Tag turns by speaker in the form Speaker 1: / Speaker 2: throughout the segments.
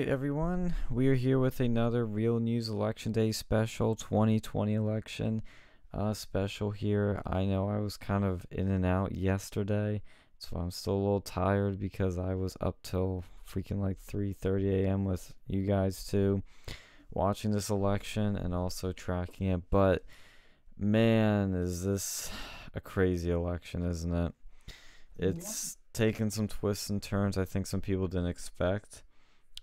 Speaker 1: right, everyone. We are here with another Real News Election Day special, 2020 election uh, special here. I know I was kind of in and out yesterday, so I'm still a little tired because I was up till freaking like 3:30 a.m. with you guys too, watching this election and also tracking it. But man, is this a crazy election, isn't it? It's taken some twists and turns I think some people didn't expect.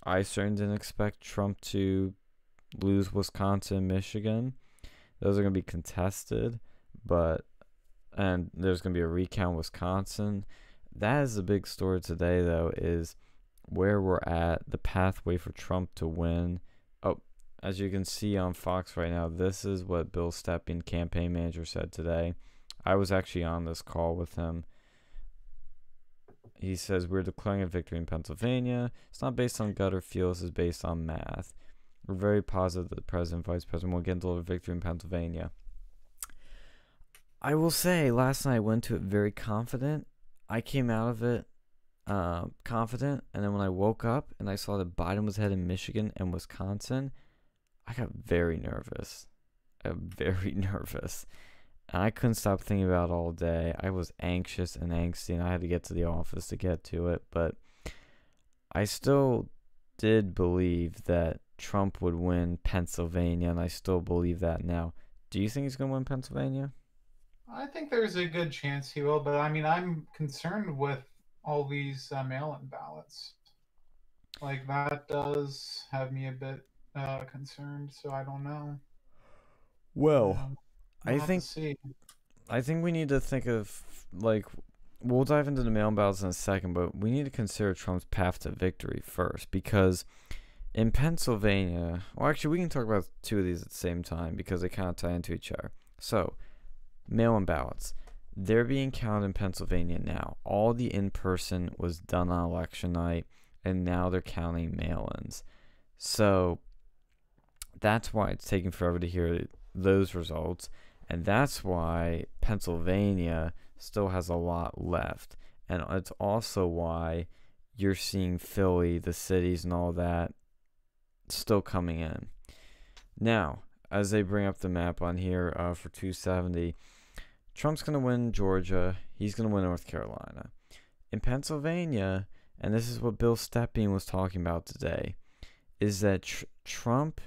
Speaker 1: I certainly didn't expect Trump to lose Wisconsin Michigan. Those are going to be contested, but and there's going to be a recount Wisconsin. That is the big story today though is where we're at, the pathway for Trump to win. Oh, as you can see on Fox right now, this is what Bill Stepien, campaign manager, said today. I was actually on this call with him he says we're declaring a victory in Pennsylvania. It's not based on gut or feel. This is based on math. We're very positive that the president, vice president will get a victory in Pennsylvania. I will say, last night I went to it very confident. I came out of it uh, confident, and then when I woke up and I saw that Biden was ahead in Michigan and Wisconsin, I got very nervous. I got very nervous. I couldn't stop thinking about it all day. I was anxious and angsty, and I had to get to the office to get to it. But I still did believe that Trump would win Pennsylvania, and I still believe that now. Do you think he's going to win Pennsylvania?
Speaker 2: I think there's a good chance he will, but I mean, I'm concerned with all these uh, mail in ballots. Like, that does have me a bit uh, concerned, so I don't know.
Speaker 1: Well, um, I think I think we need to think of like we'll dive into the mail ballots in a second, but we need to consider Trump's path to victory first because in Pennsylvania, well, actually, we can talk about two of these at the same time because they kind of tie into each other. So, mail-in ballots, they're being counted in Pennsylvania now. All the in-person was done on election night, and now they're counting mail-ins. So, that's why it's taking forever to hear those results. And that's why Pennsylvania still has a lot left. And it's also why you're seeing Philly, the cities, and all that still coming in. Now, as they bring up the map on here uh, for 270, Trump's going to win Georgia. He's going to win North Carolina. In Pennsylvania, and this is what Bill Stepien was talking about today, is that tr- Trump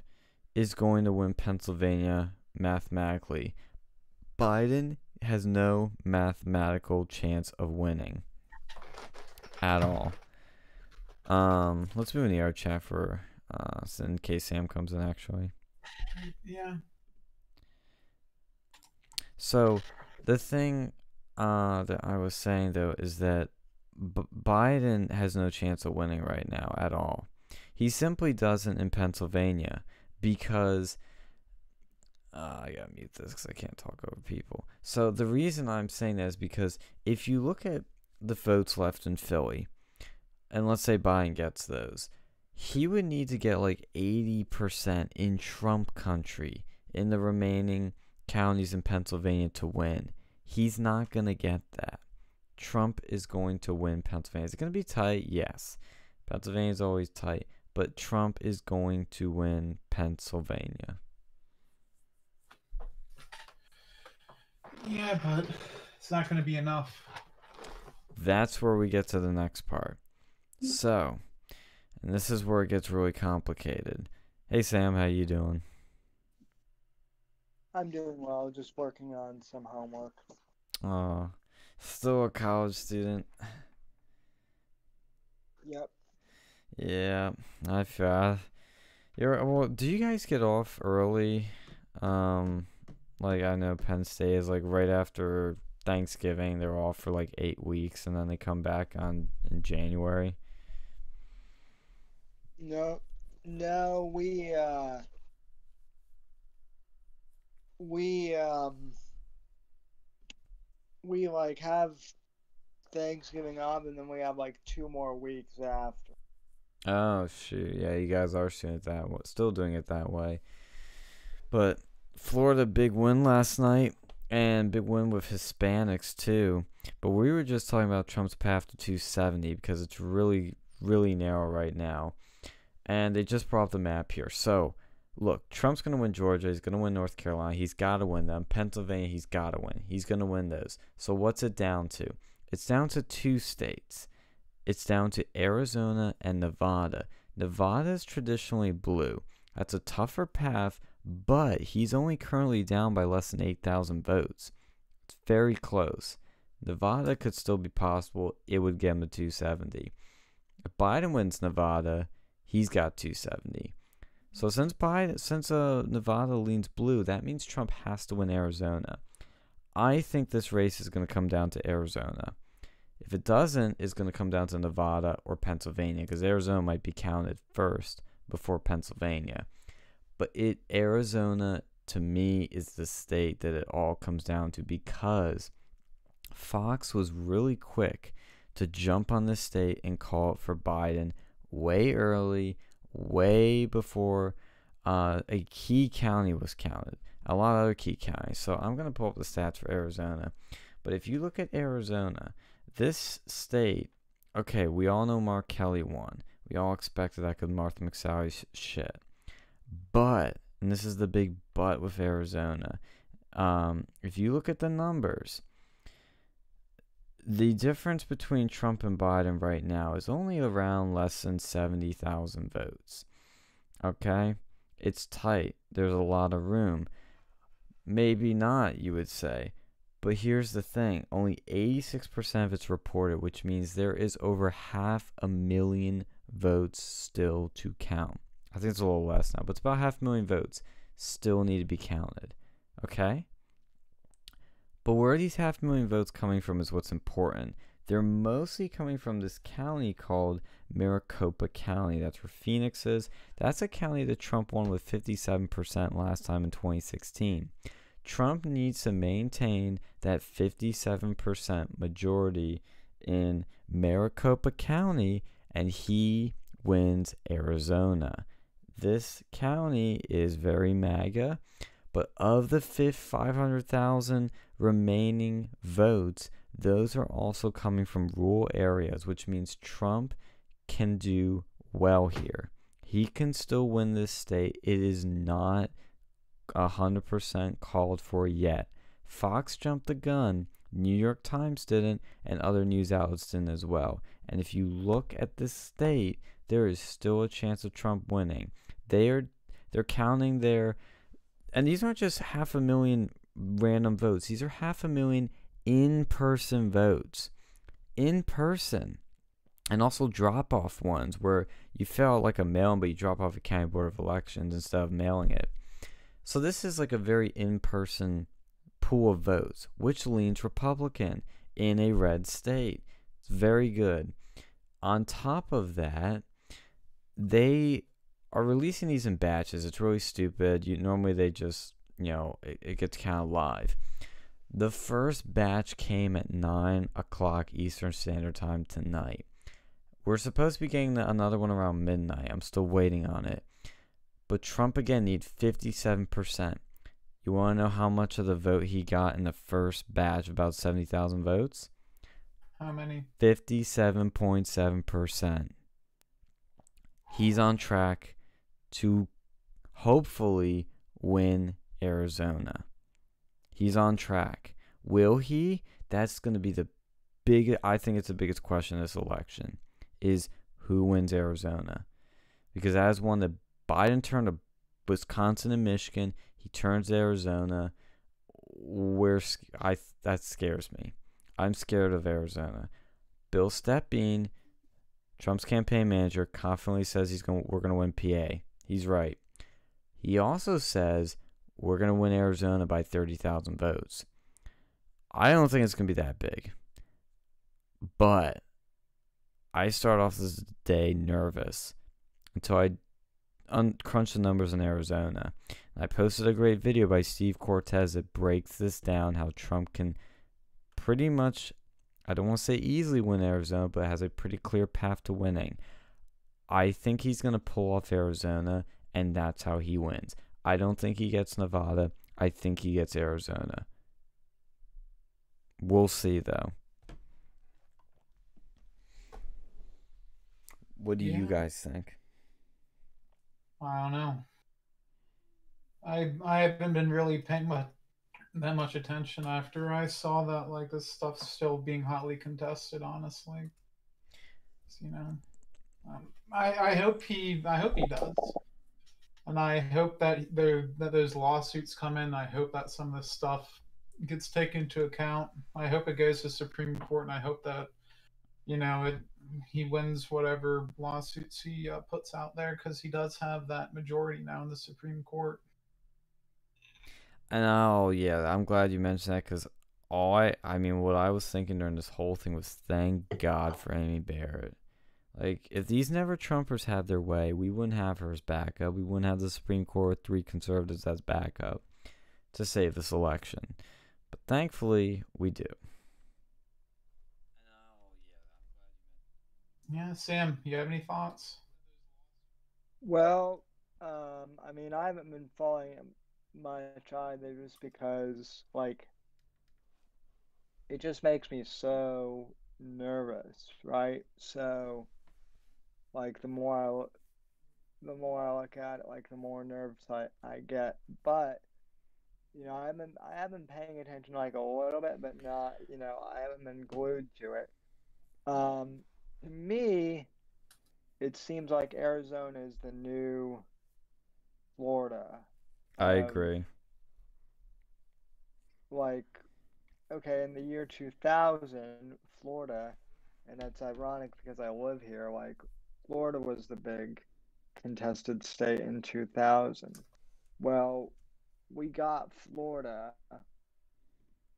Speaker 1: is going to win Pennsylvania mathematically Biden has no mathematical chance of winning at all. Um, let's move in the chat for uh, in case Sam comes in. Actually,
Speaker 2: yeah.
Speaker 1: So the thing uh, that I was saying though is that B- Biden has no chance of winning right now at all. He simply doesn't in Pennsylvania because uh, I gotta mute this because I can't talk over people. So the reason I'm saying that is because if you look at the votes left in Philly, and let's say Biden gets those, he would need to get like 80% in Trump country in the remaining counties in Pennsylvania to win. He's not gonna get that. Trump is going to win Pennsylvania. Is it gonna be tight? Yes. Pennsylvania is always tight, but Trump is going to win Pennsylvania.
Speaker 2: Yeah, but it's not going to be enough.
Speaker 1: That's where we get to the next part. So, and this is where it gets really complicated. Hey Sam, how you doing?
Speaker 3: I'm doing well, just working on some homework.
Speaker 1: Oh, still a college student.
Speaker 3: Yep.
Speaker 1: Yeah, I feel. You're well. Do you guys get off early? Um, like I know Penn State is like right after Thanksgiving, they're off for like eight weeks, and then they come back on in January.
Speaker 3: No, no, we uh, we um, we like have Thanksgiving off, and then we have like two more weeks after.
Speaker 1: Oh shoot! Yeah, you guys are doing it that. Still doing it that way, but Florida big win last night and big win with Hispanics too. But we were just talking about Trump's path to 270 because it's really really narrow right now. And they just brought up the map here. So, look, Trump's going to win Georgia. He's going to win North Carolina. He's got to win them. Pennsylvania, he's got to win. He's going to win those. So, what's it down to? It's down to two states. It's down to Arizona and Nevada. Nevada is traditionally blue. That's a tougher path, but he's only currently down by less than 8,000 votes. It's very close. Nevada could still be possible. It would get him to 270. If Biden wins Nevada, he's got 270. So since Biden, since uh, Nevada leans blue, that means Trump has to win Arizona. I think this race is going to come down to Arizona. If it doesn't, it's going to come down to Nevada or Pennsylvania because Arizona might be counted first before Pennsylvania. But it Arizona to me is the state that it all comes down to because Fox was really quick to jump on this state and call it for Biden way early, way before uh, a key county was counted. A lot of other key counties. So I'm going to pull up the stats for Arizona. But if you look at Arizona, this state, okay, we all know Mark Kelly won. We all expected that because Martha McSally's shit. But, and this is the big but with Arizona, um, if you look at the numbers, the difference between Trump and Biden right now is only around less than 70,000 votes. Okay? It's tight. There's a lot of room. Maybe not, you would say. But here's the thing only 86% of it's reported, which means there is over half a million votes still to count. I think it's a little less now, but it's about half a million votes still need to be counted. Okay? But where these half million votes coming from is what's important. They're mostly coming from this county called Maricopa County. That's where Phoenix is. That's a county that Trump won with 57% last time in 2016. Trump needs to maintain that 57% majority in Maricopa County, and he wins Arizona. This county is very MAGA, but of the 500,000 remaining votes, those are also coming from rural areas, which means Trump can do well here. He can still win this state. It is not 100% called for yet. Fox jumped the gun, New York Times didn't, and other news outlets didn't as well. And if you look at this state, there is still a chance of Trump winning. They are they're counting their and these aren't just half a million random votes. These are half a million in-person votes. In person. And also drop off ones where you fill out like a mail but you drop off a county board of elections instead of mailing it. So this is like a very in-person pool of votes, which leans Republican in a red state. It's very good. On top of that, they are releasing these in batches. It's really stupid. You normally they just you know it, it gets kind of live. The first batch came at nine o'clock Eastern Standard Time tonight. We're supposed to be getting another one around midnight. I'm still waiting on it. But Trump again needs 57%. You want to know how much of the vote he got in the first batch, about 70,000 votes?
Speaker 2: How many?
Speaker 1: 57.7%. He's on track to hopefully win Arizona. He's on track. Will he? That's going to be the big I think it's the biggest question this election is who wins Arizona. Because as one that Biden turned to Wisconsin and Michigan. He turns to Arizona. Where I that scares me. I'm scared of Arizona. Bill Stepien, Trump's campaign manager, confidently says he's going. We're going to win PA. He's right. He also says we're going to win Arizona by 30,000 votes. I don't think it's going to be that big. But I start off this day nervous until I un- crunch the numbers in Arizona. I posted a great video by Steve Cortes that breaks this down how Trump can pretty much, I don't want to say easily win Arizona, but has a pretty clear path to winning. I think he's going to pull off Arizona, and that's how he wins. I don't think he gets Nevada. I think he gets Arizona. We'll see, though. What do yeah. you guys think?
Speaker 2: I don't know. I I haven't been really paying much, that much attention after I saw that like this stuff's still being hotly contested. Honestly, so, you know, um, I I hope he I hope he does, and I hope that there that those lawsuits come in. I hope that some of this stuff gets taken into account. I hope it goes to Supreme Court, and I hope that you know it he wins whatever lawsuits he uh, puts out there because he does have that majority now in the Supreme Court.
Speaker 1: And oh yeah, I'm glad you mentioned that because all I I mean what I was thinking during this whole thing was thank God for Amy Barrett. Like if these never Trumpers had their way, we wouldn't have her as backup. We wouldn't have the Supreme Court with three conservatives as backup to save this election. But thankfully, we do.
Speaker 2: Yeah, Sam, you have any thoughts?
Speaker 3: Well, um, I mean, I haven't been following much either just because, like, it just makes me so nervous, right? So, like, the more I, the more I look at it, like, the more nervous I, I get. But, you know, I haven't, I haven't been paying attention, like, a little bit, but not, you know, I haven't been glued to it. Um, to me, it seems like Arizona is the new Florida.
Speaker 1: I um, agree.
Speaker 3: Like, okay, in the year 2000, Florida, and that's ironic because I live here, like, Florida was the big contested state in 2000. Well, we got Florida,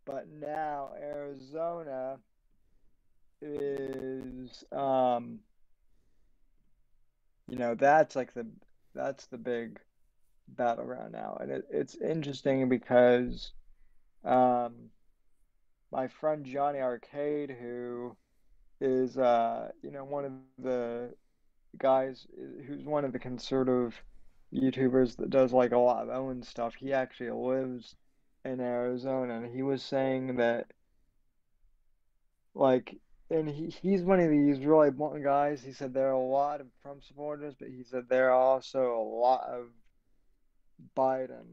Speaker 3: but now Arizona is um you know that's like the that's the big battleground now and it, it's interesting because um my friend johnny arcade who is uh you know one of the guys who's one of the conservative youtubers that does like a lot of owen stuff he actually lives in arizona and he was saying that like and he, he's one of these really blunt guys. He said there are a lot of Trump supporters, but he said there are also a lot of Biden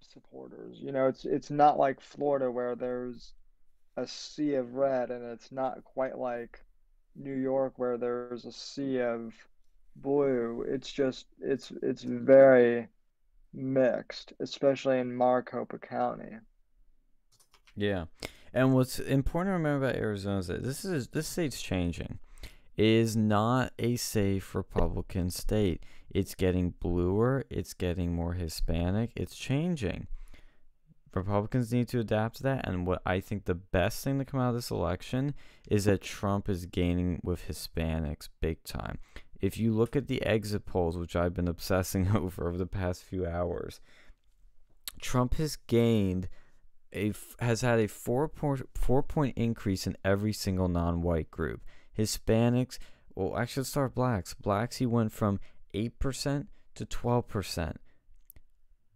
Speaker 3: supporters. You know, it's it's not like Florida where there's a sea of red, and it's not quite like New York where there's a sea of blue. It's just it's it's very mixed, especially in Maricopa County.
Speaker 1: Yeah. And what's important to remember about Arizona is that this is this state's changing. It is not a safe Republican state. It's getting bluer. It's getting more Hispanic. It's changing. Republicans need to adapt to that. And what I think the best thing to come out of this election is that Trump is gaining with Hispanics big time. If you look at the exit polls, which I've been obsessing over over the past few hours, Trump has gained a has had a four point four point increase in every single non-white group. Hispanics, well, actually, let's start blacks. Blacks, he went from eight percent to twelve percent.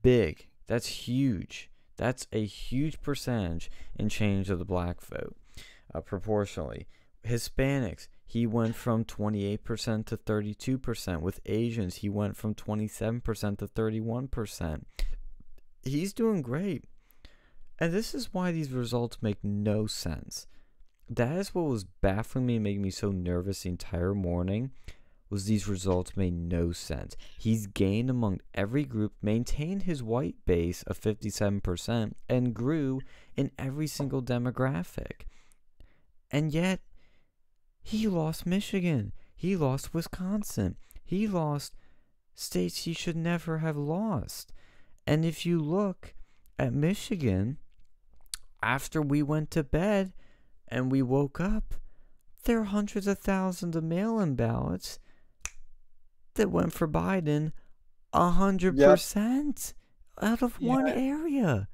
Speaker 1: Big. That's huge. That's a huge percentage in change of the black vote, uh, proportionally. Hispanics, he went from 28% to 32%. With Asians, he went from 27% to 31%. He's doing great. And this is why these results make no sense. That is what was baffling me and making me so nervous the entire morning was these results made no sense. He's gained among every group, maintained his white base of 57%, and grew in every single demographic. And yet, he lost Michigan. He lost Wisconsin. He lost states he should never have lost. And if you look at Michigan, after we went to bed and we woke up, there are hundreds of thousands of mail in ballots that went for Biden a hundred percent out of yeah. one area.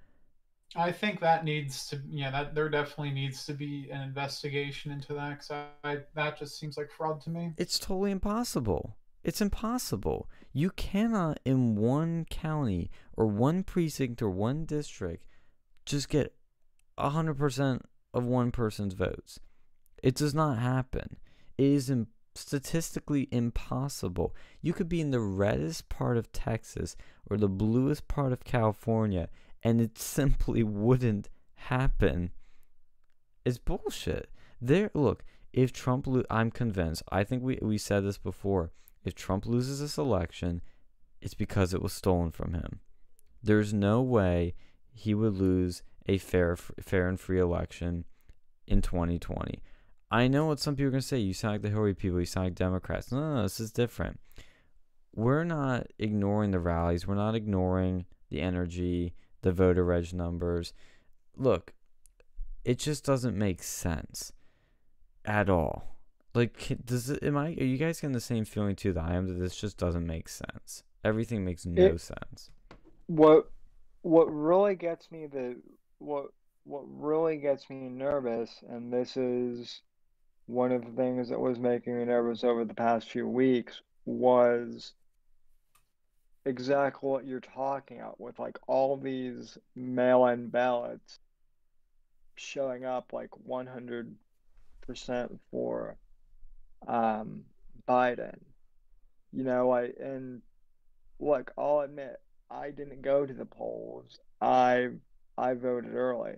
Speaker 2: I think that needs to, yeah, that there definitely needs to be an investigation into that because I, I, that just seems like fraud to me.
Speaker 1: It's totally impossible. It's impossible. You cannot, in one county or one precinct or one district, just get 100% of one person's votes. It does not happen. It is statistically impossible. You could be in the reddest part of Texas or the bluest part of California, and it simply wouldn't happen. It's bullshit. There, look. If Trump, lo- I'm convinced. I think we we said this before. If Trump loses this election, it's because it was stolen from him. There's no way he would lose a fair, fair and free election in 2020. I know what some people are going to say. You sound like the Hillary people. You sound like Democrats. No, no, no, this is different. We're not ignoring the rallies. We're not ignoring the energy, the voter reg numbers. Look, it just doesn't make sense at all. Like, does it? Am I? Are you guys getting the same feeling too that I am? That this just doesn't make sense. Everything makes no it, sense.
Speaker 3: What What really gets me the what What really gets me nervous, and this is one of the things that was making me nervous over the past few weeks was exactly what you're talking about with like all these mail-in ballots showing up like 100% for um, Biden. You know, I and look, I'll admit I didn't go to the polls. I I voted early.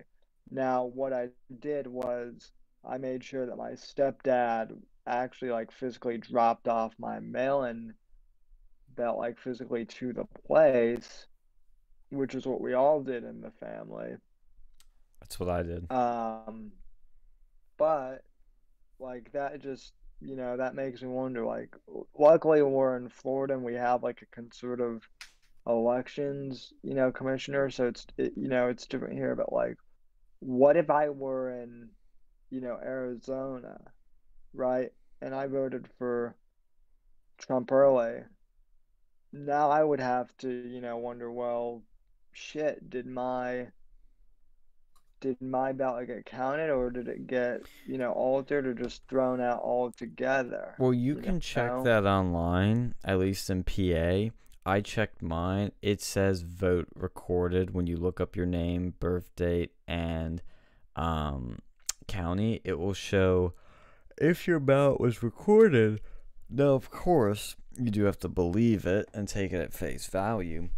Speaker 3: Now, what I did was I made sure that my stepdad actually like physically dropped off my mail-in belt like physically to the place, which is what we all did in the family.
Speaker 1: That's what I did.
Speaker 3: Um, but like that just you know that makes me wonder. Like, luckily we're in Florida and we have like a conservative elections, you know, commissioner, so it's it, you know it's different here. But like, what if I were in, you know, Arizona, right, and I voted for Trump early? Now I would have to, you know, wonder. Well, shit, did my did my ballot get counted or did it get you know altered or just thrown out altogether
Speaker 1: well you, you can know? check that online at least in pa i checked mine it says vote recorded when you look up your name birth date and um, county it will show if your ballot was recorded now of course you do have to believe it and take it at face value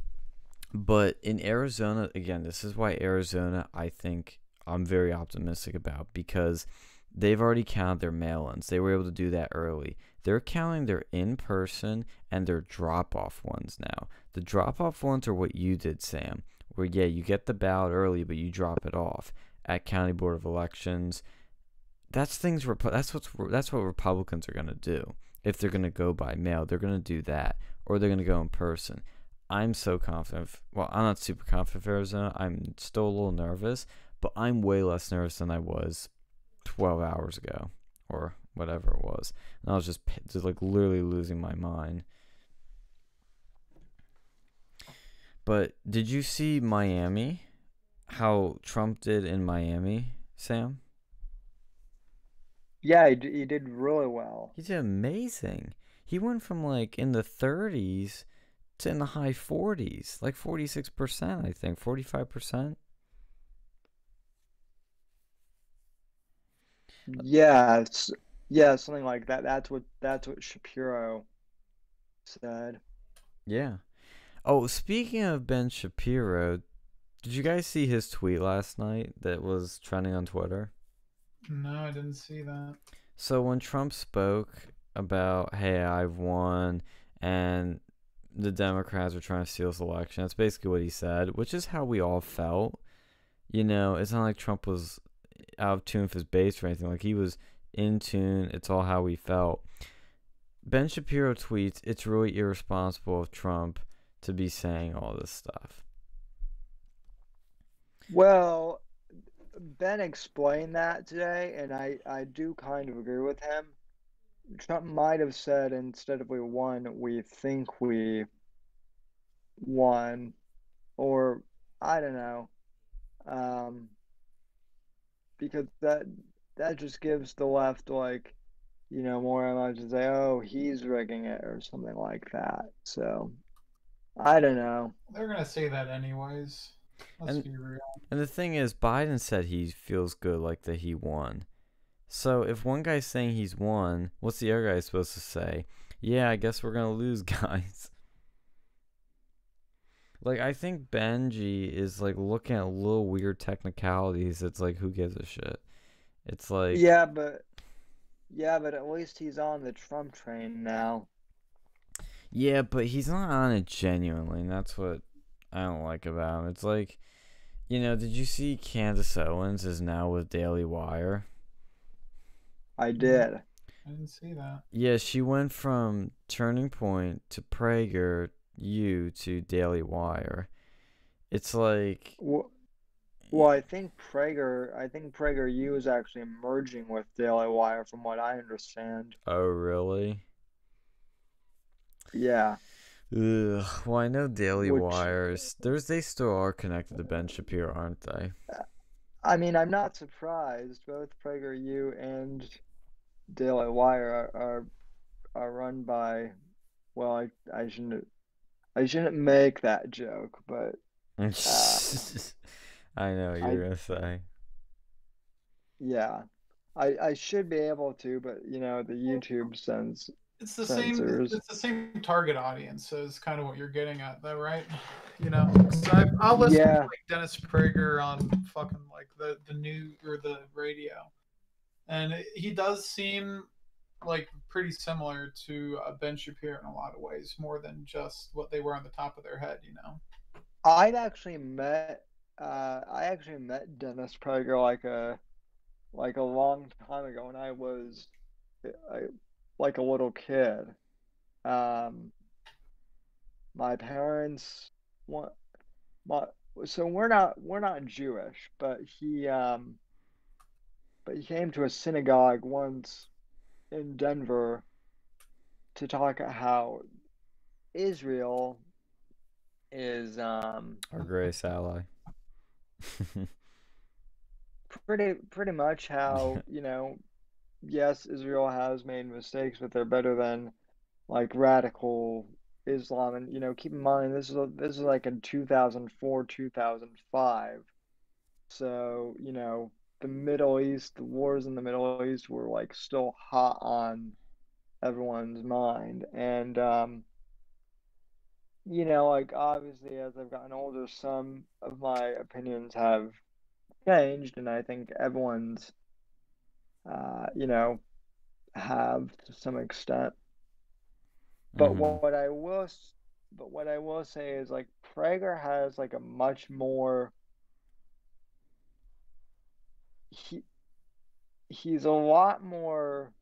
Speaker 1: but in Arizona, again, this is why Arizona, I think, I'm very optimistic about because they've already counted their mail ins. They were able to do that early. They're counting their in person and their drop off ones now. The drop off ones are what you did, Sam, where, yeah, you get the ballot early, but you drop it off at County Board of Elections. That's things. That's what's. That's what Republicans are gonna do if they're gonna go by mail. They're gonna do that, or they're gonna go in person. I'm so confident. Well, I'm not super confident for Arizona. I'm still a little nervous, but I'm way less nervous than I was 12 hours ago or whatever it was. And I was just, just like literally losing my mind. But did you see Miami? How Trump did in Miami, Sam?
Speaker 3: Yeah, he, he did really well.
Speaker 1: He did amazing. He went from like in the 30s to in the high 40s, like 46%, I think, 45%.
Speaker 3: Yeah, yeah, something like that. That's what that's what Shapiro said.
Speaker 1: Yeah. Oh, speaking of Ben Shapiro, did you guys see his tweet last night that was trending on Twitter?
Speaker 2: No, I didn't see that.
Speaker 1: So when Trump spoke about, "Hey, I've won," and the Democrats are trying to steal this election. That's basically what he said, which is how we all felt. You know, it's not like Trump was out of tune with his base or anything. Like he was in tune. It's all how we felt. Ben Shapiro tweets, "It's really irresponsible of Trump to be saying all this stuff."
Speaker 3: Well, Ben explained that today, and I I do kind of agree with him. Trump might have said instead of we won, we think we won, or I don't know, um, because that that just gives the left like, you know, more ammo to say, oh, he's rigging it or something like that. So, I don't know.
Speaker 2: They're gonna say that anyways. Let's
Speaker 1: and. And the thing is, Biden said he feels good, like that he won. So if one guy's saying he's won, what's the other guy supposed to say? Yeah, I guess we're gonna lose, guys. Like I think Benji is like looking at little weird technicalities. It's like who gives a shit. It's like
Speaker 3: Yeah, but yeah, but at least he's on the Trump train now.
Speaker 1: Yeah, but he's not on it genuinely, and that's what I don't like about him. It's like, you know, did you see Candace Owens is now with Daily Wire?
Speaker 3: I did.
Speaker 2: I didn't see that.
Speaker 1: Yeah, she went from Turning Point to Prager U to Daily Wire. It's like
Speaker 3: Well, well, I think Prager, I think Prager U is actually merging with Daily Wire, from what I understand.
Speaker 1: oh really?
Speaker 3: Yeah.
Speaker 1: Ugh. Well, I know Daily
Speaker 3: Which-
Speaker 1: Wires. There's they still are connected to Ben Shapiro, aren't they?
Speaker 3: Uh, I mean, I'm not surprised. Both Prager U and Daily Wire are, are are run by. Well, I I shouldn't I shouldn't make that joke, but
Speaker 1: I know what
Speaker 3: uh,
Speaker 1: you're gonna say.
Speaker 3: yeah, I I should be able to, but you know the YouTube sends.
Speaker 2: It's the
Speaker 3: Censors.
Speaker 2: same. It's the same target audience. So it's kind of what you're getting at, though, right? You know, so I, I'll listen
Speaker 3: Yeah.
Speaker 2: to like Dennis Prager on fucking like the the new or the radio, and he does seem like pretty similar to uh, Ben Shapiro in a lot of ways, more than just what they were on the top of their head. You know.
Speaker 3: I'd actually met. Uh, I actually met Dennis Prager like a like a long time ago when I was I, like a little kid. Um, my parents want my so we're not we're not Jewish, but he um but he came to a synagogue once in Denver to talk about how Israel is um
Speaker 1: Our greatest ally.
Speaker 3: pretty pretty much how you know yes israel has made mistakes but they're better than like radical islam. And you know keep in mind this is a, this is like in 2004 2005 so you know the middle east the wars in the middle east were like still hot on everyone's mind. And um you know like obviously as i've gotten older some of my opinions have changed, and I think everyone's, uh, you know, have to some extent. But
Speaker 1: Mhm.
Speaker 3: what, what I will, but what I will say is like Prager has like a much more. He, he's a lot more,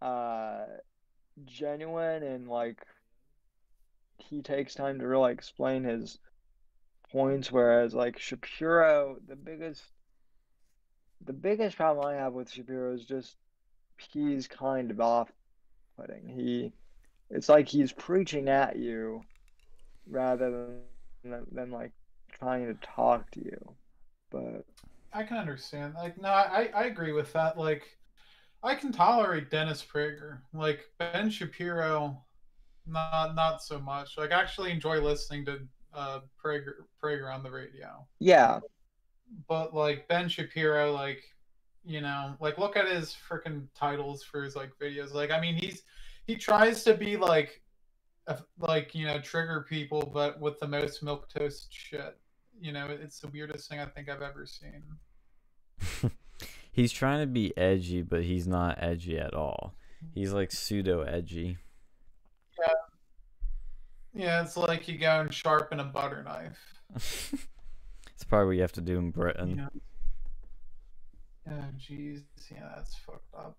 Speaker 3: uh, genuine and like he takes time to really explain his points whereas like Shapiro the biggest the biggest problem I have with Shapiro is just he's kind of off putting he it's like he's preaching at you rather than than like trying to talk to you but
Speaker 2: I can understand. Like, no, I, I agree with that. Like, I can tolerate Dennis Prager. Like Ben Shapiro, not not so much. Like, I actually enjoy listening to uh Prager Prager on the radio.
Speaker 3: yeah
Speaker 2: But like Ben Shapiro, like, you know, like look at his freaking titles for his like videos. Like, I mean, he's he tries to be like, a, like you know, trigger people, but with the most milk toast shit. You know, it's the weirdest thing I think I've ever seen.
Speaker 1: he's trying to be edgy, but he's not edgy at all. He's like pseudo edgy.
Speaker 2: Yeah, Yeah, it's like you go and sharpen a butter knife.
Speaker 1: probably what you have to do in Britain.
Speaker 2: Yeah. Oh, jeez. Yeah, that's fucked up.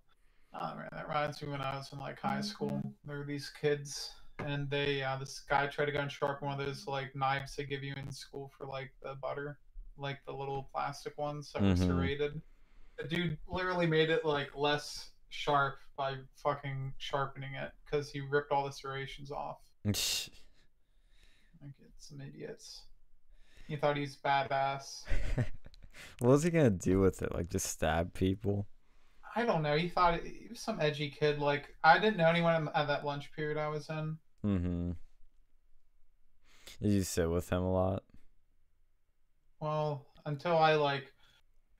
Speaker 2: Oh, man, that reminds me when I was in like high school. There were these kids, and they, uh, this guy tried to go and sharpen one of those like knives they give you in school for like the butter, like the little plastic ones that were
Speaker 1: Mhm.
Speaker 2: serrated. The dude literally made it like less sharp by fucking sharpening it because he ripped all the serrations off. Like, it's some idiots. He thought he's badass.
Speaker 1: what was he gonna do with it? Like just stab people?
Speaker 2: I don't know. He thought he was some edgy kid. Like I didn't know anyone at that lunch period I was in.
Speaker 1: Mm-hmm. Did you sit with him a lot?
Speaker 2: Well, until I like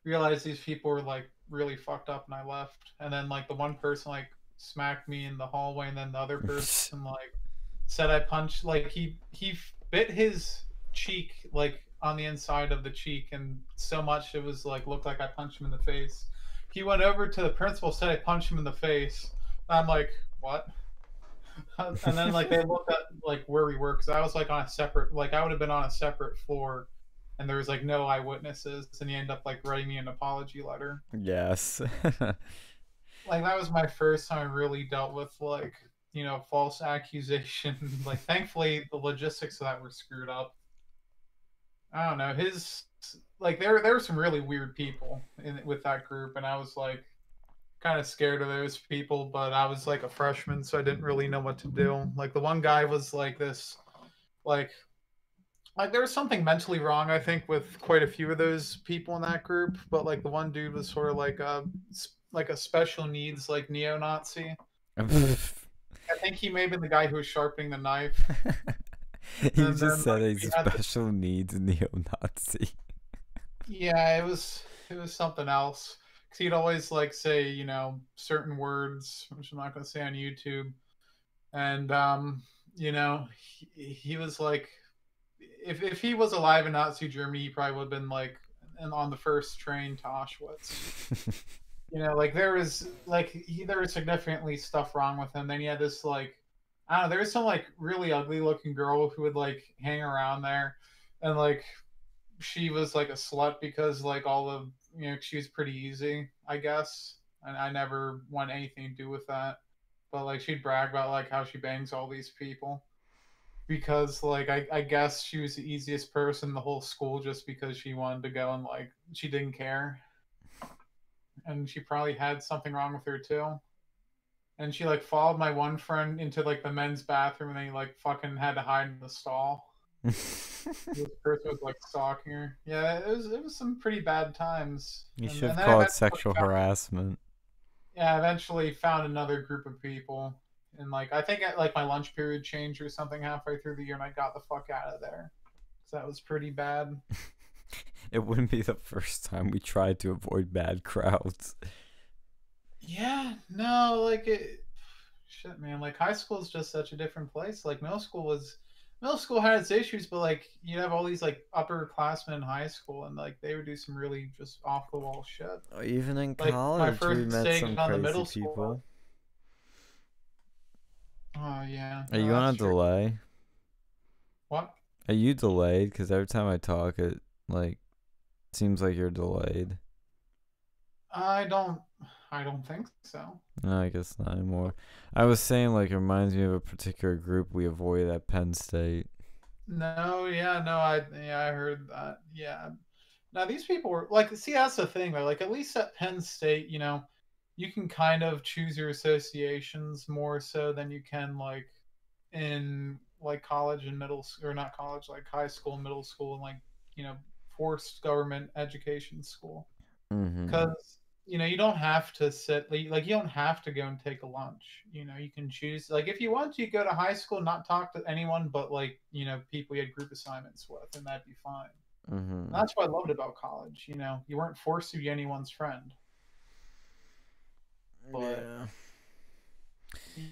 Speaker 2: realized these people were like really fucked up and I left. And then like the one person like smacked me in the hallway, and then the other person like said I punched like he he bit his cheek like on the inside of the cheek and so much it was like looked like I punched him in the face. He went over to the principal, said I punched him in the face. I'm like, what? and then like they looked at like where we were because I was like on a separate like I would have been on a separate floor and there was like no eyewitnesses and he ended up like writing me an apology letter.
Speaker 1: Yes.
Speaker 2: like that was my first time I really dealt with like you know false accusation. like thankfully the logistics of that were screwed up. I don't know his like there there were some really weird people in with that group, and I was like kind of scared of those people. But I was like a freshman, so I didn't really know what to do. Like the one guy was like this, like like there was something mentally wrong i think with quite a few of those people in that group but like the one dude was sort of like a like a special needs like neo-nazi i think he may have been the guy who was sharpening the knife
Speaker 1: he and just said like, he's special needs neo-nazi
Speaker 2: yeah it was it was something else because he'd always like say you know certain words which i'm not going to say on youtube and um you know he, he was like if if he was alive in Nazi Germany, he probably would have been like and on the first train to Auschwitz. you know, like there was like he, there was significantly stuff wrong with him. Then he had this like I don't know, there was some like really ugly looking girl who would like hang around there, and like she was like a slut because like all of you know she was pretty easy, I guess, and I never want anything to do with that. But like she'd brag about like how she bangs all these people. Because like I, I guess she was the easiest person in the whole school just because she wanted to go and like she didn't care. And she probably had something wrong with her too and she like followed my one friend into like the men's bathroom and they like fucking had to hide in the stall this person was like stalking her yeah it was it was some pretty bad times
Speaker 1: you and, should and call it sexual harassment
Speaker 2: yeah eventually found another group of people and like I think like my lunch period changed or something halfway through the year, and I got the fuck out of there. So that was pretty bad.
Speaker 1: it wouldn't be the first time we tried to avoid bad crowds.
Speaker 2: Yeah, no, like it. Shit, man. Like high school is just such a different place. Like middle school was. Middle school had its issues, but like you have all these like upperclassmen in high school, and like they would do some really just off the wall shit.
Speaker 1: Oh, Even in like, college, we met some crazy people. School,
Speaker 2: Oh yeah.
Speaker 1: Are no, you on a true. delay?
Speaker 2: What?
Speaker 1: Are you delayed? Because every time I talk, it like seems like you're delayed.
Speaker 2: I don't. I don't think so.
Speaker 1: No, I guess not anymore. I was saying like it reminds me of a particular group we avoid at Penn State.
Speaker 2: No, yeah, no, I yeah, I heard that. Yeah. Now these people were like, see, that's the thing though. Like at least at Penn State, you know, you can kind of choose your associations more so than you can like in like college and middle or not college like high school middle school and like you know forced government education school
Speaker 1: because
Speaker 2: mm-hmm. You know you don't have to sit like you don't have to go and take a lunch you know you can choose like if you want to you go to high school not talk to anyone but like you know people you had group assignments with and that'd be fine
Speaker 1: mm-hmm.
Speaker 2: that's what i loved about college you know you weren't forced to be anyone's friend but yeah.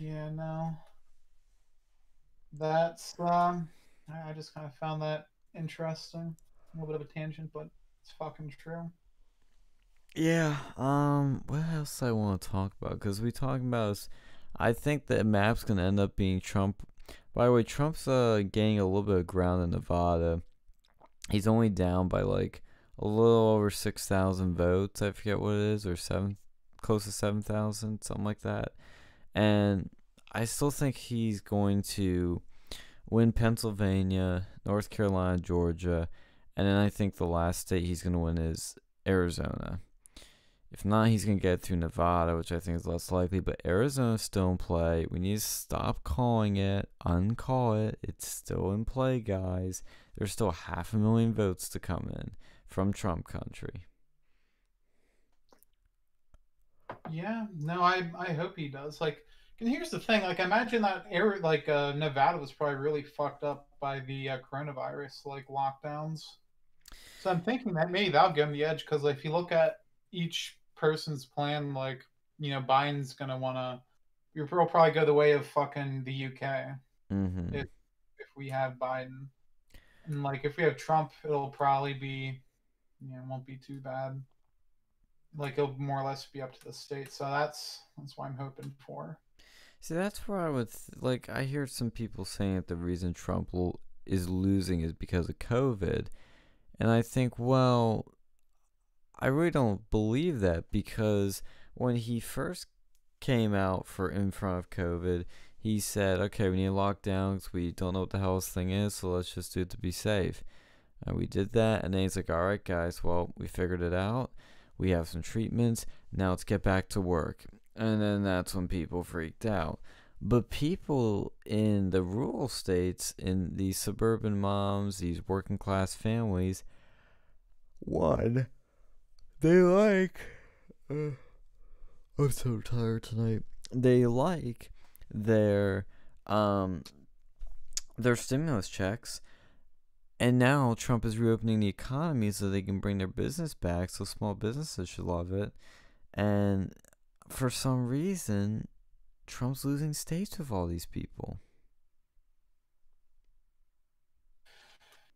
Speaker 2: Yeah, no. That's um I just kind of found that interesting. A little bit of a tangent, but it's fucking true.
Speaker 1: Yeah. Um. What else I want to talk about? Because we talking about is, I think that map's gonna end up being Trump. By the way, Trump's uh gaining a little bit of ground in Nevada. He's only down by like a little over six thousand votes. I forget what it is, or seven close to 7,000, something like that. And I still think he's going to win Pennsylvania, North Carolina, Georgia, and then I think the last state he's to win is Arizona. If not, he's going to get through Nevada, which I think is less likely, but Arizona's still in play. We need to stop calling it, uncall it. It's still in play, guys. There's still half a million votes to come in from Trump country.
Speaker 2: Yeah, no, I I hope he does. Like, and here's the thing: like, imagine that air, like uh, Nevada was probably really fucked up by the uh, coronavirus, like lockdowns. So I'm thinking that maybe that'll give him the edge because if you look at each person's plan, like you know, Biden's gonna wanna. You'll probably go the way of fucking the UK
Speaker 1: Mm-hmm.
Speaker 2: if if we have Biden, and like if we have Trump, it'll probably be, you know, it won't be too bad. Like it'll more or less be up to the state. So that's that's what I'm hoping for.
Speaker 1: See, that's where I would like. I hear some people saying that the reason Trump will, is losing is because of COVID, and I think, well, I really don't believe that because when he first came out for in front of COVID, he said, "Okay, we need lockdowns. We don't know what the hell this thing is, so let's just do it to be safe." And we did that, and then he's like, "All right, guys, well, we figured it out. We have some treatments. Now let's get back to work." And then that's when people freaked out. But people in the rural states, in these suburban moms, these working class families, one, they like. Uh, I'm so tired tonight. They like their um their stimulus checks. And now Trump is reopening the economy so they can bring their business back, so small businesses should love it. And for some reason, Trump's losing states with all these people.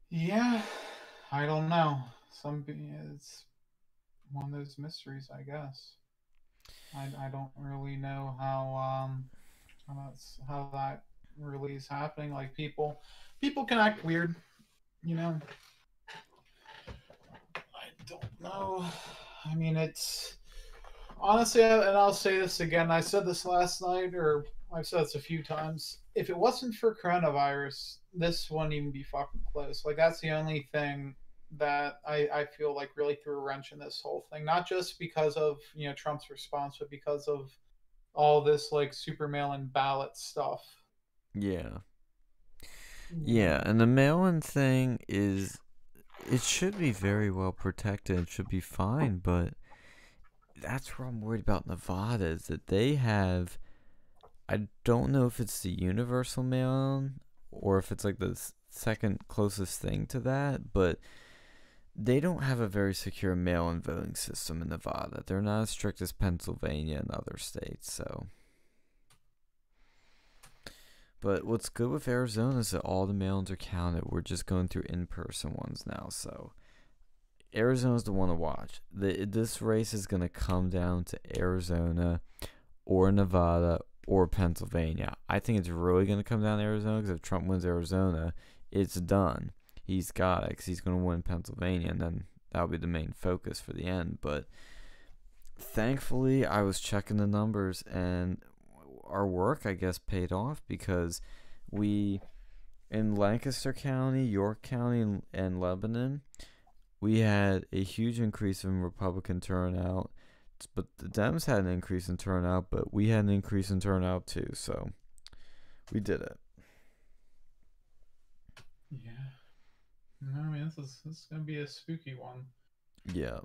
Speaker 2: Yeah, I don't know. Some it's one of those mysteries, I guess. I, I don't really know how um how that's how that really is happening. Like people people can act weird, you know. I don't know. I mean, it's honestly, and I'll say this again. I said this last night, or I've said this a few times. If it wasn't for coronavirus, this wouldn't even be fucking close. Like that's the only thing that I, I feel like really threw a wrench in this whole thing. Not just because of you know Trump's response, but because of all this like super mail-in ballot stuff.
Speaker 1: Yeah. Yeah, and the mail-in thing is it should be very well protected. It should be fine, but that's where I'm worried about Nevada is that they have I don't know if it's the universal mail-in or if it's like the second closest thing to that, but they don't have a very secure mail-in voting system in Nevada. They're not as strict as Pennsylvania and other states, so but what's good with Arizona is that all the mail-ins are counted. We're just going through in-person ones now, so Arizona's the one to watch. The, this race is going to come down to Arizona or Nevada or Pennsylvania. I think it's really going to come down to Arizona because if Trump wins Arizona, it's done. He's got it because he's going to win Pennsylvania, and then that'll be the main focus for the end. But thankfully, I was checking the numbers, and our work, I guess, paid off because we, in Lancaster County, York County, and, Lebanon, we had a huge increase in Republican turnout. But the Dems had an increase in turnout, but we had an increase in turnout too. So we did it.
Speaker 2: Yeah. No, I mean this is this is gonna be a spooky one.
Speaker 1: Yeah.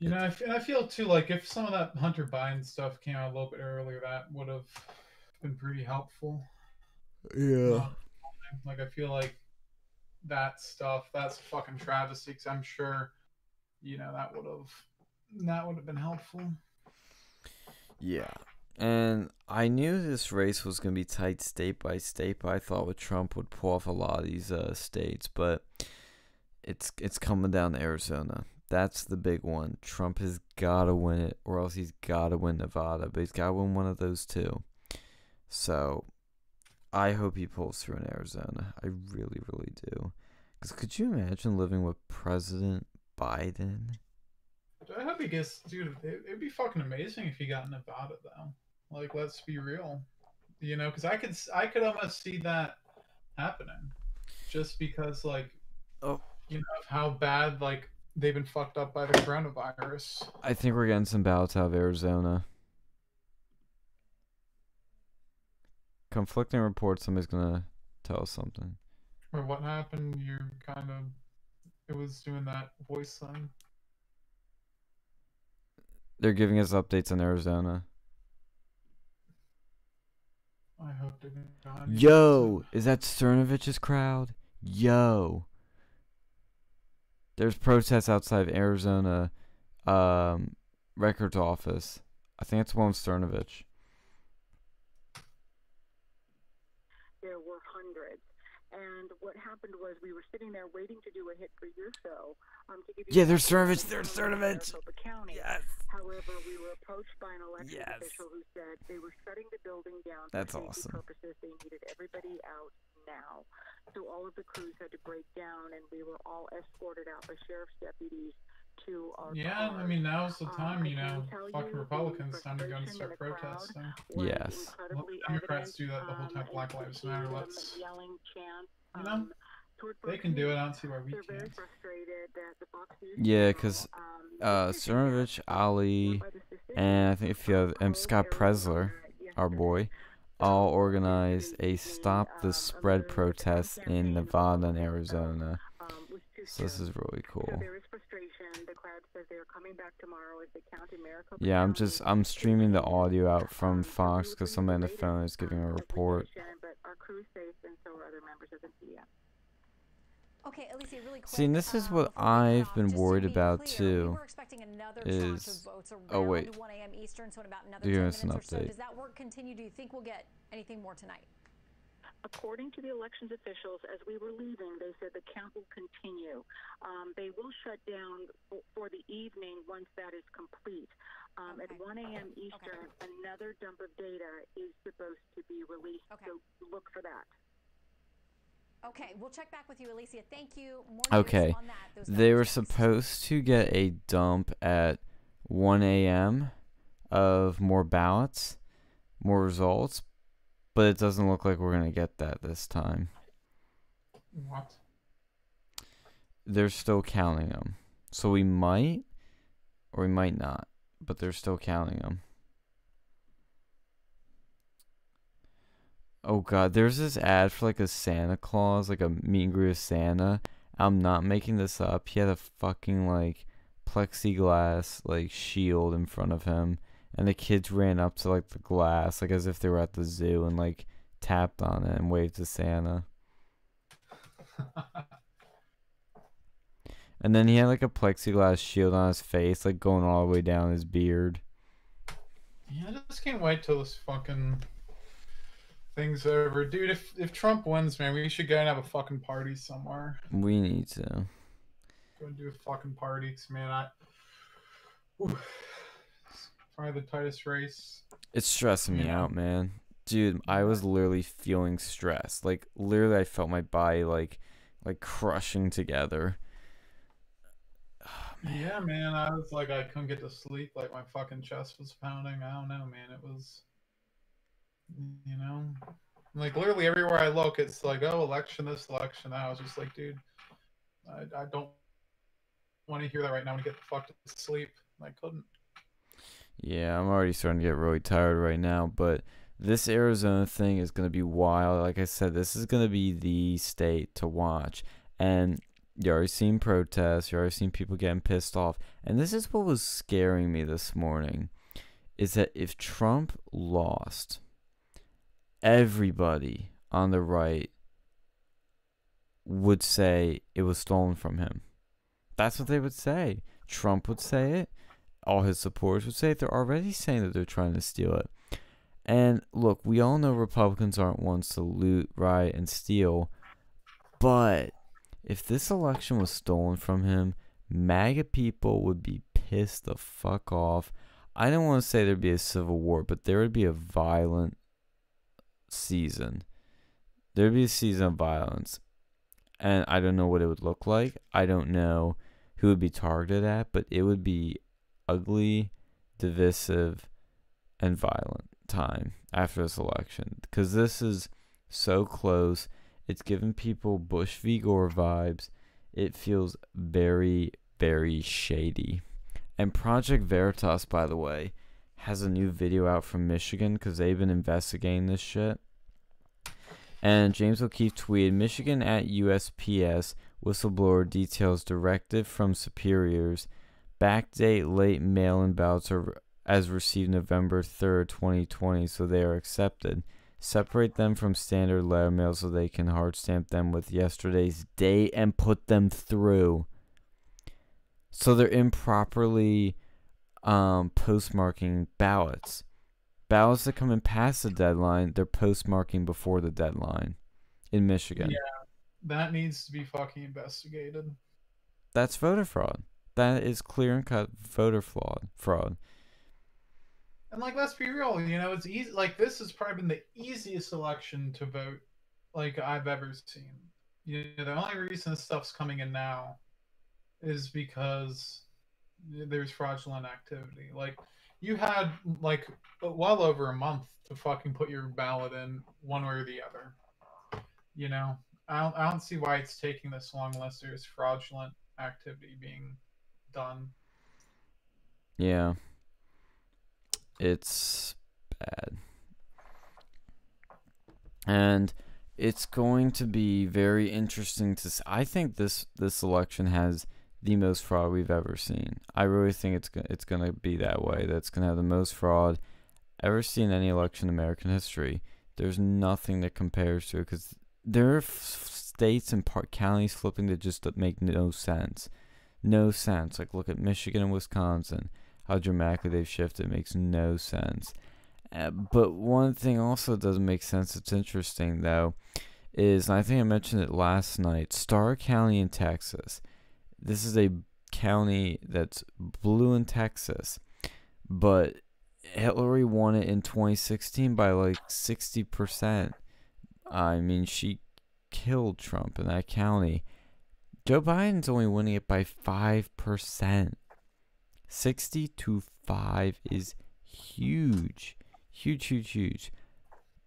Speaker 2: You know, I feel, I feel too like if some of that Hunter Biden stuff came out a little bit earlier, that would have been pretty helpful.
Speaker 1: Yeah.
Speaker 2: Um, like I feel like that stuff, that's fucking travesty. Cause I'm sure, you know, that would have that would have been helpful.
Speaker 1: Yeah. And I knew this race was going to be tight state by state, but I thought with Trump would pull off a lot of these uh, states, but it's it's coming down to Arizona. That's the big one. Trump has got to win it, or else he's got to win Nevada, but he's got to win one of those two. So I hope he pulls through in Arizona. I really, really do. Because could you imagine living with President Biden?
Speaker 2: I hope he gets, dude. It, it'd be fucking amazing if he got Nevada though. Like, let's be real, you know, because I could, I could almost see that happening, just because, like,
Speaker 1: oh,
Speaker 2: you know, how bad like they've been fucked up by the coronavirus.
Speaker 1: I think we're getting some ballots out of Arizona. Conflicting reports. Somebody's gonna tell us something.
Speaker 2: Or what happened? You're kind of, it was doing that voice thing.
Speaker 1: They're giving us updates on Arizona.
Speaker 2: I hope to God.
Speaker 1: Yo, is that Cernovich's crowd? Yo. There's protests outside of Arizona um, records office. I think it's one Cernovich.
Speaker 4: There were hundreds. And what happened was we were sitting there waiting to do a hit for your show. Um, to give you
Speaker 1: yeah, they're Cernovich. They're Cernovich.
Speaker 4: County.
Speaker 1: Yes.
Speaker 4: However, we were approached by an election
Speaker 1: yes.
Speaker 4: official who said they were shutting the building down
Speaker 1: That's
Speaker 4: for
Speaker 1: awesome.
Speaker 4: purposes. They needed everybody out now. So all of the crews had to break down, and we were all escorted out by sheriff's deputies to our
Speaker 2: Yeah,
Speaker 4: cars.
Speaker 2: I mean now's the
Speaker 4: Um,
Speaker 2: time,
Speaker 4: I
Speaker 2: you know.
Speaker 4: tell
Speaker 2: Fucking Republicans time to go and start protesting.
Speaker 1: Yes.
Speaker 2: Well, Democrats
Speaker 4: evident,
Speaker 2: do that the whole
Speaker 4: um,
Speaker 2: time
Speaker 4: and
Speaker 2: Black Lives Matter.
Speaker 4: see
Speaker 2: Let's
Speaker 4: yelling chants.
Speaker 2: you know,
Speaker 4: um,
Speaker 2: they can do it. I don't see why we
Speaker 4: They're very
Speaker 2: can't.
Speaker 4: frustrated that the Fox News
Speaker 1: Yeah, because
Speaker 4: um,
Speaker 1: Uh,
Speaker 4: was
Speaker 1: Cernovich, Ali,
Speaker 4: by this decision.
Speaker 1: and I think if you have and Scott Presler, our boy, all organized a stop the spread protest in Nevada and Arizona. So this is really cool.
Speaker 4: there is frustration. The crowd says they are coming back tomorrow as they count in Maricopa
Speaker 1: Yeah, I'm just I'm streaming the audio out from Fox because somebody on the phone is giving a report.
Speaker 5: Okay, Alicia, really quick.
Speaker 1: See, and this is
Speaker 5: uh,
Speaker 1: what
Speaker 5: before we cut
Speaker 1: I've been
Speaker 5: just to
Speaker 1: worried
Speaker 5: be
Speaker 1: about,
Speaker 5: clear,
Speaker 1: too,
Speaker 5: We were expecting another tranche
Speaker 1: is-
Speaker 5: votes
Speaker 1: oh, wait.
Speaker 5: 1 a.m. Eastern, so in about another
Speaker 1: They're
Speaker 5: 10
Speaker 1: us
Speaker 5: minutes
Speaker 1: an
Speaker 5: or so. Does that work continue? Do you think we'll get anything more tonight?
Speaker 4: According to the elections officials, as we were leaving, they said the count will continue. Um, they will shut down for, for the evening once that is complete. Um, At 1 a.m. Eastern, another dump of data is supposed to be released.
Speaker 5: Okay.
Speaker 4: So look for that.
Speaker 5: Okay, we'll check back with you, Alicia. Thank you. More
Speaker 1: Okay,
Speaker 5: on that. Those
Speaker 1: They were supposed to get a dump at 1 a.m. of more ballots, more results, but it doesn't look like we're gonna get that this time.
Speaker 2: What?
Speaker 1: They're still counting them, so we might, or we might not, but they're still counting them. Oh god, there's this ad for like a Santa Claus, like a meet and greet with Santa. I'm not making this up. He had a fucking like plexiglass like shield in front of him, and the kids ran up to like the glass, like as if they were at the zoo, and like tapped on it and waved to Santa. And then he had like a plexiglass shield on his face, like going all the way down his beard.
Speaker 2: Yeah, I just can't wait till this fucking thing's over, dude. If if Trump wins, man, we should go and have a fucking party somewhere.
Speaker 1: We need to.
Speaker 2: Go and do a fucking party, 'cause, man. I. Ooh, it's probably the tightest race.
Speaker 1: It's stressing me
Speaker 2: Yeah.
Speaker 1: out, man. Dude, I was literally feeling stressed. Like literally I felt my body like like crushing together.
Speaker 2: Yeah, man. I was like, I couldn't get to sleep. Like my fucking chest was pounding. I don't know, man. It was, you know, like literally everywhere I look, it's like, oh, election this, election that. I was just like, dude, I, I don't want to hear that right now. To get the fuck to sleep. And I couldn't.
Speaker 1: Yeah, I'm already starting to get really tired right now, but this Arizona thing is going to be wild. Like I said, this is going to be the state to watch. And you already seen protests, you already seen people getting pissed off. And this is what was scaring me this morning is that if Trump lost, everybody on the right would say it was stolen from him. That's what they would say. Trump would say it all his supporters would say it. they're already saying that they're trying to steal it. And look, we all know Republicans aren't ones to loot, riot, and steal. But if this election was stolen from him, MAGA people would be pissed the fuck off. I don't want to say there'd be a civil war, but there would be a violent season. There'd be a season of violence. And I don't know what it would look like. I don't know who would be targeted at, but it would be ugly, divisive, and violent time after this election because this is so close. It's giving people Bush v. Gore vibes. It feels very, very shady. And Project Veritas, by the way, has a new video out from Michigan because they've been investigating this shit. And James O'Keefe tweeted Michigan at USPS whistleblower details directive from superiors backdate late mail-in ballots are as received November 3rd, 2020, so they are accepted. Separate them from standard letter mail so they can hard stamp them with yesterday's date and put them through. So they're improperly um, postmarking ballots. Ballots that come in past the deadline, they're postmarking before the deadline in Michigan.
Speaker 2: Yeah, that needs to be fucking investigated.
Speaker 1: That's voter fraud. That is clear and cut voter fraud. Fraud.
Speaker 2: And like, let's be real. You know, it's easy. Like, this has probably been the easiest election to vote like I've ever seen. You know, the only reason this stuff's coming in now is because there's fraudulent activity. Like, you had like well over a month to fucking put your ballot in one way or the other. You know, I don't, I don't see why it's taking this long unless there's fraudulent activity being done.
Speaker 1: Yeah. It's bad. And it's going to be very interesting to see. I think this this election has the most fraud we've ever seen. I really think it's it's going to be that way. That's going to have the most fraud ever seen in any election in American history. There's nothing that compares to it because there are states and part counties flipping that just make no sense. No sense. Like look at Michigan and Wisconsin, how dramatically they've shifted. It makes no sense. Uh, but one thing also doesn't make sense. It's interesting though, is I think I mentioned it last night. Starr County in Texas this is a county that's blue in Texas, but Hillary won it in 2016 by like 60%. I mean, she killed Trump in that county. Joe Biden's only winning it by 5%. 60 to 5 is huge. Huge, huge, huge.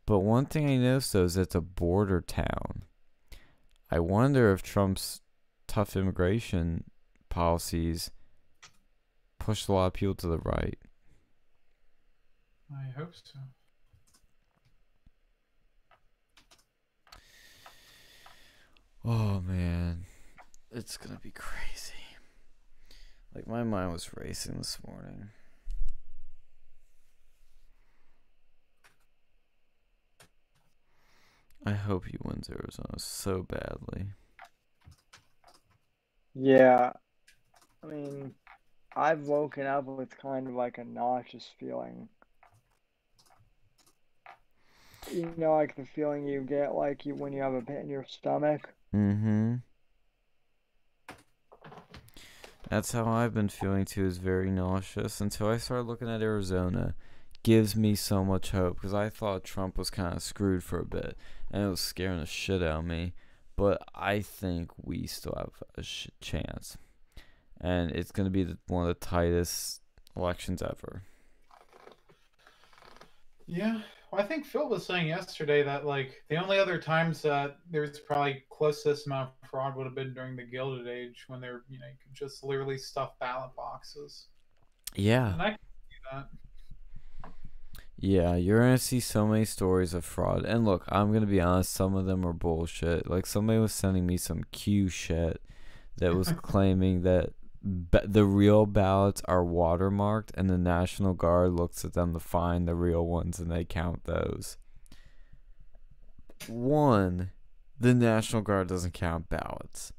Speaker 1: But one thing I noticed though is it's a border town. I wonder if Trump's tough immigration policies pushed a lot of people to the right.
Speaker 2: I hope so.
Speaker 1: Oh man, it's gonna be crazy. Like my mind was racing this morning. I hope he wins Arizona so badly.
Speaker 3: Yeah, I mean, I've woken up with kind of like a nauseous feeling. You know, like the feeling you get like you when you have a pit in your stomach.
Speaker 1: Mm-hmm. That's how I've been feeling too. Is very nauseous until I started looking at Arizona. Gives me so much hope because I thought Trump was kind of screwed for a bit, and it was scaring the shit out of me but I think we still have a sh- chance, and it's going to be the, one of the tightest elections ever.
Speaker 2: Yeah, well, I think Phil was saying yesterday that like the only other times that there's probably closest amount of fraud would have been during the Gilded Age when they're you know you could just literally stuff ballot boxes.
Speaker 1: Yeah.
Speaker 2: And I can see that.
Speaker 1: Yeah, you're gonna see so many stories of fraud. And look, I'm gonna be honest, some of them are bullshit. Like somebody was sending me some Q shit that was claiming that the real ballots are watermarked, and the National Guard looks at them to find the real ones, and they count those. One, the National Guard doesn't count ballots.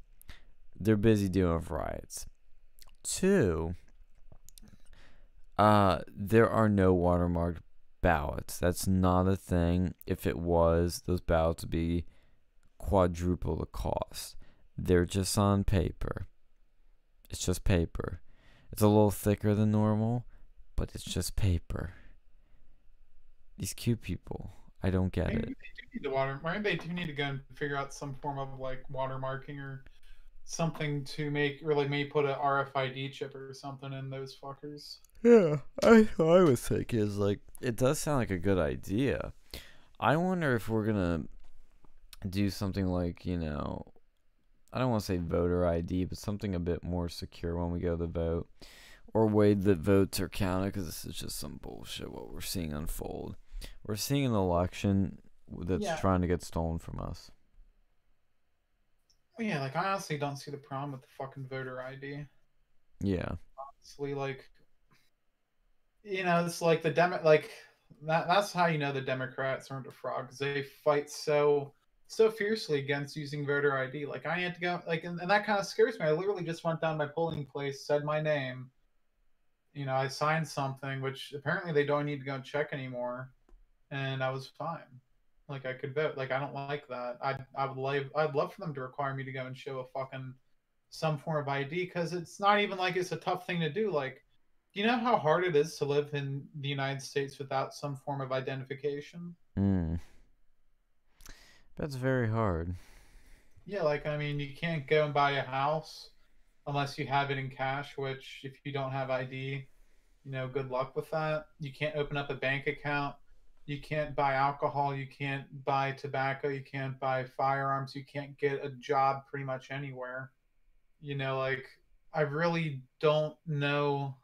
Speaker 1: They're busy doing riots. Two, uh, there are no watermarked ballots. That's not a thing. If it was, those ballots would be quadruple the cost. They're just on paper. It's just paper. It's a little thicker than normal, but it's just paper. These cute people, I don't get
Speaker 2: Maybe
Speaker 1: it.
Speaker 2: they do need the water. Maybe they do need to go and figure out some form of like watermarking or something to make really maybe put a RFID chip or something in those fuckers.
Speaker 1: Yeah, I I was thinking is like it does sound like a good idea. I wonder if we're gonna do something like you know, I don't want to say voter ID, but something a bit more secure when we go to vote, or way that votes are counted because this is just some bullshit what we're seeing unfold. We're seeing an election that's
Speaker 2: Yeah.
Speaker 1: trying to get stolen from us.
Speaker 2: Well, yeah, like I honestly don't see the problem with the fucking voter ID.
Speaker 1: Yeah,
Speaker 2: Honestly, like you know, it's like the demo like that that's how you know the Democrats aren't a fraud because they fight so so fiercely against using voter ID. Like I had to go like and, and that kind of scares me. I literally just went down my polling place, said my name, you know, I signed something which apparently they don't need to go and check anymore, and I was fine. Like I could vote. Like I don't like that. I I would love I'd love for them to require me to go and show a fucking some form of ID because it's not even like it's a tough thing to do. Like, do you know how hard it is to live in the United States without some form of identification?
Speaker 1: Hmm. That's very hard.
Speaker 2: Yeah, like I mean, you can't go and buy a house unless you have it in cash. Which, if you don't have ID, you know, good luck with that. You can't open up a bank account. You can't buy alcohol. You can't buy tobacco. You can't buy firearms. You can't get a job pretty much anywhere. You know, like I really don't know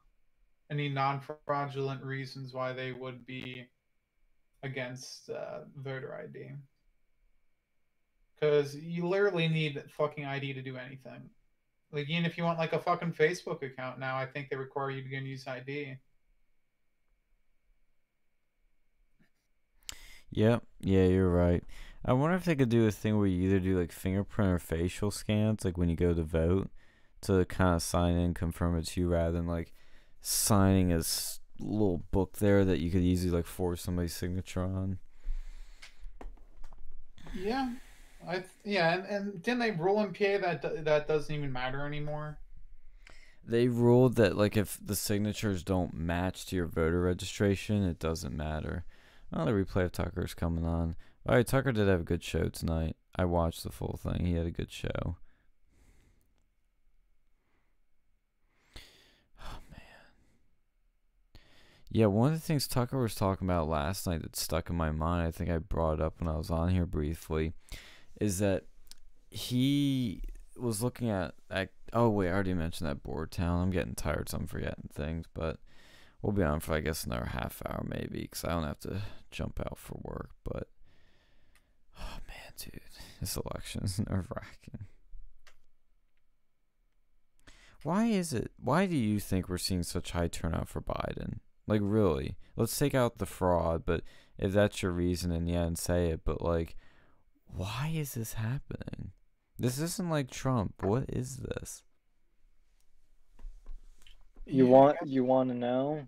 Speaker 2: any non-fraudulent reasons why they would be against uh, voter ID because you literally need fucking ID to do anything. Like even if you want like a fucking Facebook account now, I think they require you to use ID.
Speaker 1: Yep, yeah, you're right. I wonder if they could do a thing where you either do like fingerprint or facial scans, like when you go to vote, to kind of sign in, confirm it's you, rather than like signing a little book there that you could easily like force somebody's signature on.
Speaker 2: Yeah, I yeah, and, and didn't they rule in PA that that doesn't even matter anymore?
Speaker 1: They ruled that like if the signatures don't match to your voter registration, it doesn't matter. The replay of Tucker's coming on. All right, Tucker did have a good show tonight. I watched the full thing. He had a good show. Oh man. Yeah, one of the things Tucker was talking about last night that stuck in my mind, I think I brought up when I was on here briefly, is that he was looking at, at oh wait, I already mentioned that board town. I'm getting tired, so I'm forgetting things, but we'll be on for I guess another half hour maybe, because I don't have to jump out for work. But oh man, dude, this election is nerve wracking. Why is it? Why do you think we're seeing such high turnout for Biden? Like really, let's take out the fraud. But if that's your reason, and yeah, and say it. But like why is this happening? This isn't like Trump. What is this?
Speaker 3: You want you want to know?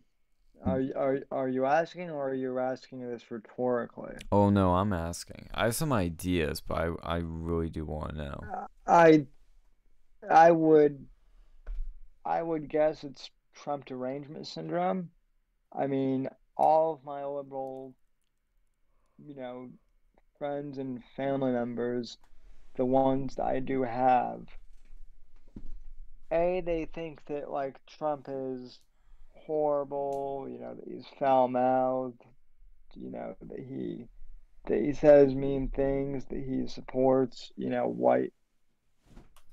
Speaker 3: Are are are you asking or are you asking this rhetorically?
Speaker 1: Oh no, I'm asking. I have some ideas, but I I really do want to know.
Speaker 3: Uh, I I would I would guess it's Trump derangement syndrome. I mean, all of my liberal, you know, friends and family members, the ones that I do have, A, they think that like Trump is horrible, you know, that he's foul mouthed, you know, that he that he says mean things, that he supports, you know, white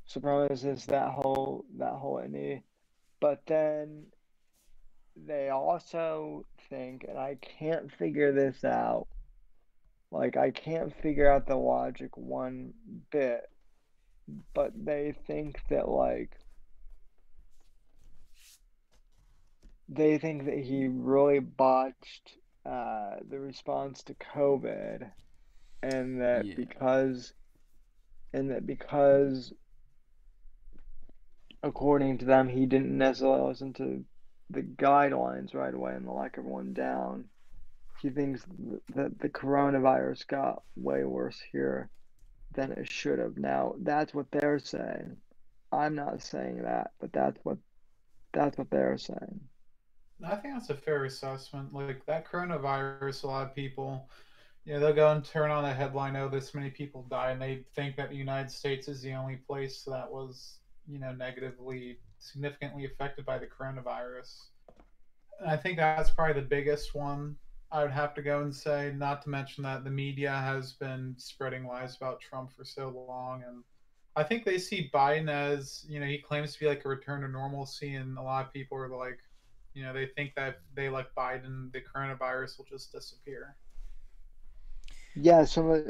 Speaker 3: supremacists, that whole that whole any. But then they also think, and I can't figure this out, like, I can't figure out the logic one bit, but they think that, like, they think that he really botched uh, the response to COVID, and that yeah. because, and that because, according to them, he didn't necessarily listen to the guidelines right away and the lack of one down he thinks that the coronavirus got way worse here than it should have. Now, that's what they're saying. I'm not saying that, but that's what that's what they're saying.
Speaker 2: I think that's a fair assessment. Like that coronavirus, a lot of people, you know, they'll go and turn on a headline, oh, this many people die, and they think that the United States is the only place that was, you know, negatively, significantly affected by the coronavirus. And I think that's probably the biggest one I would have to go and say, not to mention that the media has been spreading lies about Trump for so long. And I think they see Biden as, you know, he claims to be like a return to normalcy. And a lot of people are like, you know, they think that they like Biden, the coronavirus will just disappear.
Speaker 3: Yeah, some of,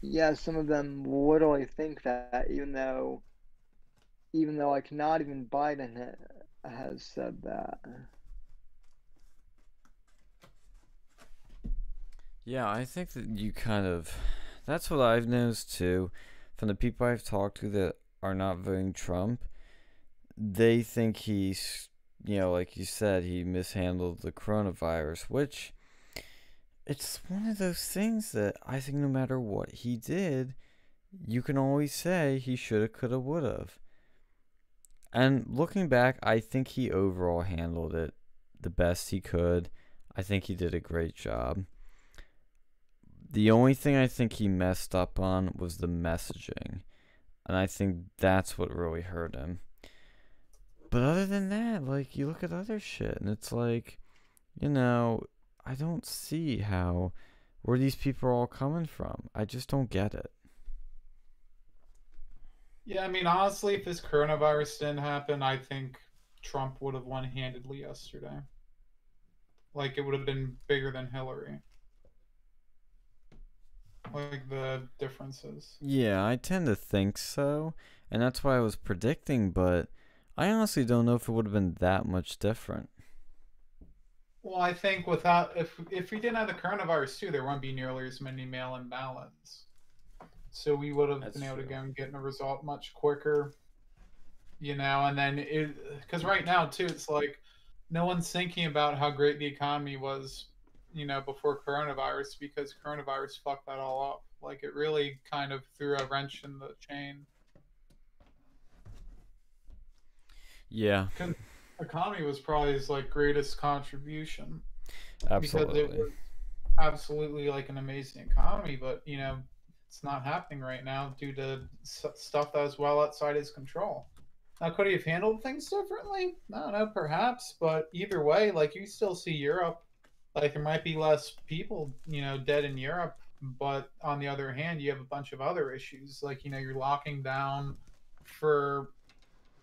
Speaker 3: yeah, some of them literally think that, even though, even though like not even Biden has said that.
Speaker 1: Yeah, I think that you kind of. That's what I've noticed too. From the people I've talked to that are not voting Trump, they think he's you know, like you said, he mishandled the coronavirus, which it's one of those things that I think no matter what he did, you can always say he shoulda, coulda, woulda. And looking back, I think he overall handled it the best he could. I think he did a great job. The only thing I think he messed up on was the messaging. And I think that's what really hurt him. But other than that, like, you look at other shit, and it's like, you know, I don't see how, where these people are all coming from. I just don't get it.
Speaker 2: Yeah, I mean, honestly, if this coronavirus didn't happen, I think Trump would have won handedly yesterday. Like, it would have been bigger than Hillary. Like, the differences.
Speaker 1: Yeah, I tend to think so. And that's why I was predicting, but I honestly don't know if it would have been that much different.
Speaker 2: Well, I think without if if we didn't have the coronavirus too, there wouldn't be nearly as many mail-in ballots. So we would have
Speaker 1: That's
Speaker 2: been able
Speaker 1: true.
Speaker 2: to go and get a result much quicker. You know, and then it because right now too, it's like no one's thinking about how great the economy was, you know, before coronavirus because coronavirus fucked that all up. Like it really kind of threw a wrench in the chain.
Speaker 1: Yeah,
Speaker 2: Economy was probably his like greatest contribution. because it
Speaker 1: absolutely.
Speaker 2: was absolutely like an amazing economy, but you know, it's not happening right now due to s- stuff that was well outside his control. Now, could he have handled things differently? I don't know, perhaps, but either way, like you still see Europe, like there might be less people, you know, dead in Europe, but on the other hand, you have a bunch of other issues, like you know, you're locking down for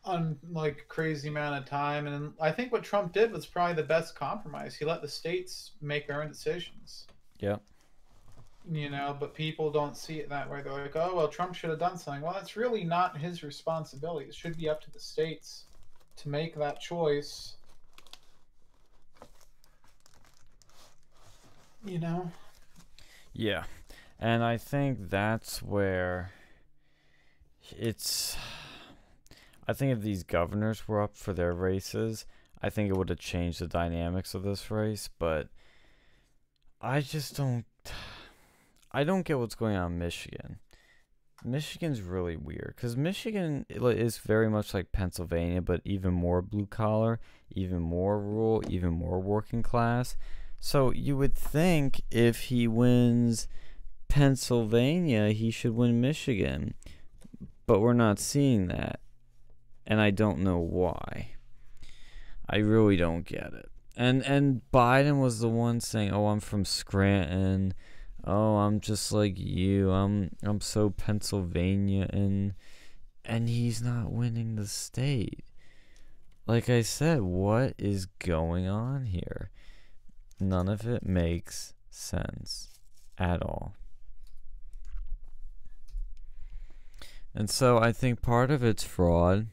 Speaker 2: on like crazy amount of time and i think what trump did was probably the best compromise. He let the states make their own decisions.
Speaker 1: Yeah.
Speaker 2: You know but people don't see it that way. They're like oh well trump should have done something. Well that's really not his responsibility. It should be up to the states to make that choice. You know?
Speaker 1: Yeah. And I think that's where it's. I think if these governors were up for their races, I think it would have changed the dynamics of this race, but I just don't. I don't get what's going on in Michigan. Michigan's really weird because Michigan is very much like Pennsylvania, but even more blue collar, even more rural, even more working class. So you would think if he wins Pennsylvania, he should win Michigan. But we're not seeing that. And I don't know why. I really don't get it. And and Biden was the one saying, "Oh, I'm from Scranton. Oh, I'm just like you. I'm I'm so Pennsylvania and and he's not winning the state." Like I said, what is going on here? None of it makes sense at all. And so I think part of it's fraud,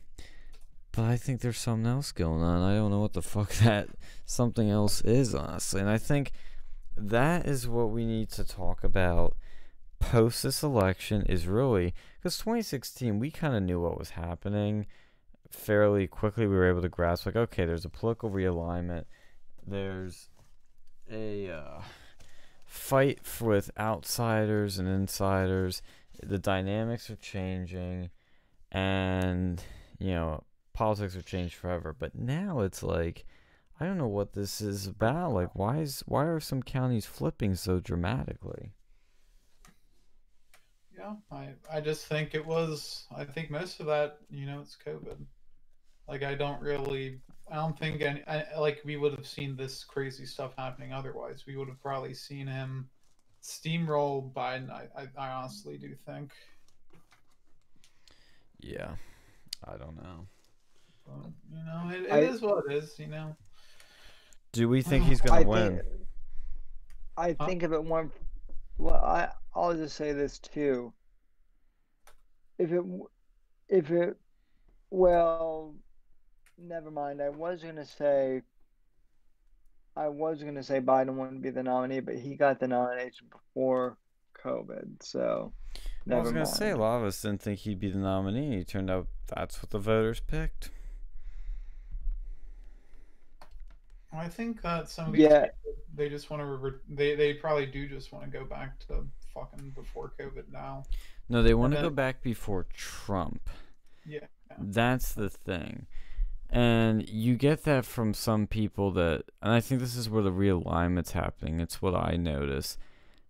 Speaker 1: but I think there's something else going on. I don't know what the fuck that something else is, honestly. And I think that is what we need to talk about post this election is really because 2016 we kind of knew what was happening fairly quickly. We were able to grasp like, okay, there's a political realignment. There's a uh, fight with outsiders and insiders. The dynamics are changing, and you know politics have changed forever. But now it's like, I don't know what this is about. Like, why is why are some counties flipping so dramatically?
Speaker 2: Yeah, I I just think it was. I think most of that, you know, it's COVID. Like I don't really. I don't think any. I, like we would have seen this crazy stuff happening otherwise. We would have probably seen him steamroll Biden. I I, I honestly do think.
Speaker 1: Yeah, I don't know.
Speaker 2: But, you know, it,
Speaker 3: I-
Speaker 2: it is what it is. You know.
Speaker 1: Do we think uh,
Speaker 3: he's
Speaker 1: gonna
Speaker 3: think,
Speaker 1: win?
Speaker 3: I
Speaker 2: Huh?
Speaker 3: think if it weren't, well, I I'll just say this too. If it, if it, well, never mind. I was gonna say. I was gonna say Biden wouldn't be the nominee, but he got the nomination before COVID, so
Speaker 1: I was gonna
Speaker 3: mind.
Speaker 1: say a lot of us didn't think he'd be the nominee. It turned out that's what the voters picked.
Speaker 2: I think that some of these
Speaker 3: Yeah.
Speaker 2: people, they just want to re- they they probably do just want to go back to fucking before COVID now.
Speaker 1: No, they want to go back before Trump.
Speaker 2: Yeah.
Speaker 1: That's the thing. And you get that from some people that, and I think this is where the realignment's happening. It's what I notice.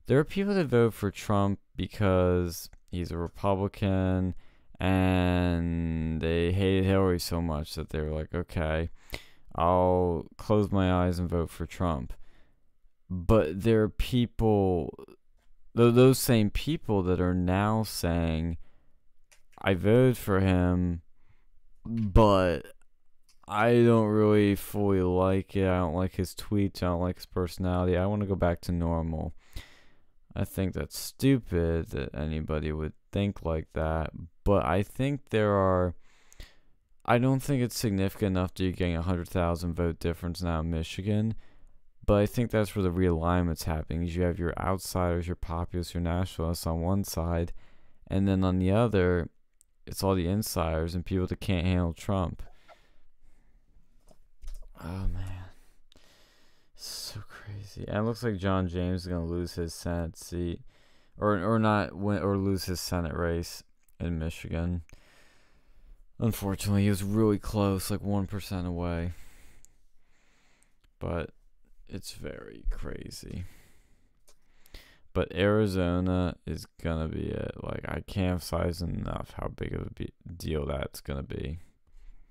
Speaker 1: There are people that vote for Trump because he's a Republican and they hated Hillary so much that they were like, okay, I'll close my eyes and vote for Trump. But there are people, tho- those same people that are now saying, I voted for him, but I don't really fully like it. I don't like his tweets. I don't like his personality. I want to go back to normal. I think that's stupid that anybody would think like that. But I think there are. I don't think it's significant enough that you're getting a 100,000 vote difference now in Michigan. But I think that's where the realignment's happening. Is you have your outsiders, your populists, your nationalists on one side, and then on the other, it's all the insiders and people that can't handle Trump. Oh man, so crazy. And it looks like John James is gonna lose his Senate seat, or or not win or lose his Senate race in Michigan. Unfortunately, he was really close, like one percent away. But it's very crazy. But Arizona is gonna be it. Like I can't emphasize enough how big of a deal that's gonna be.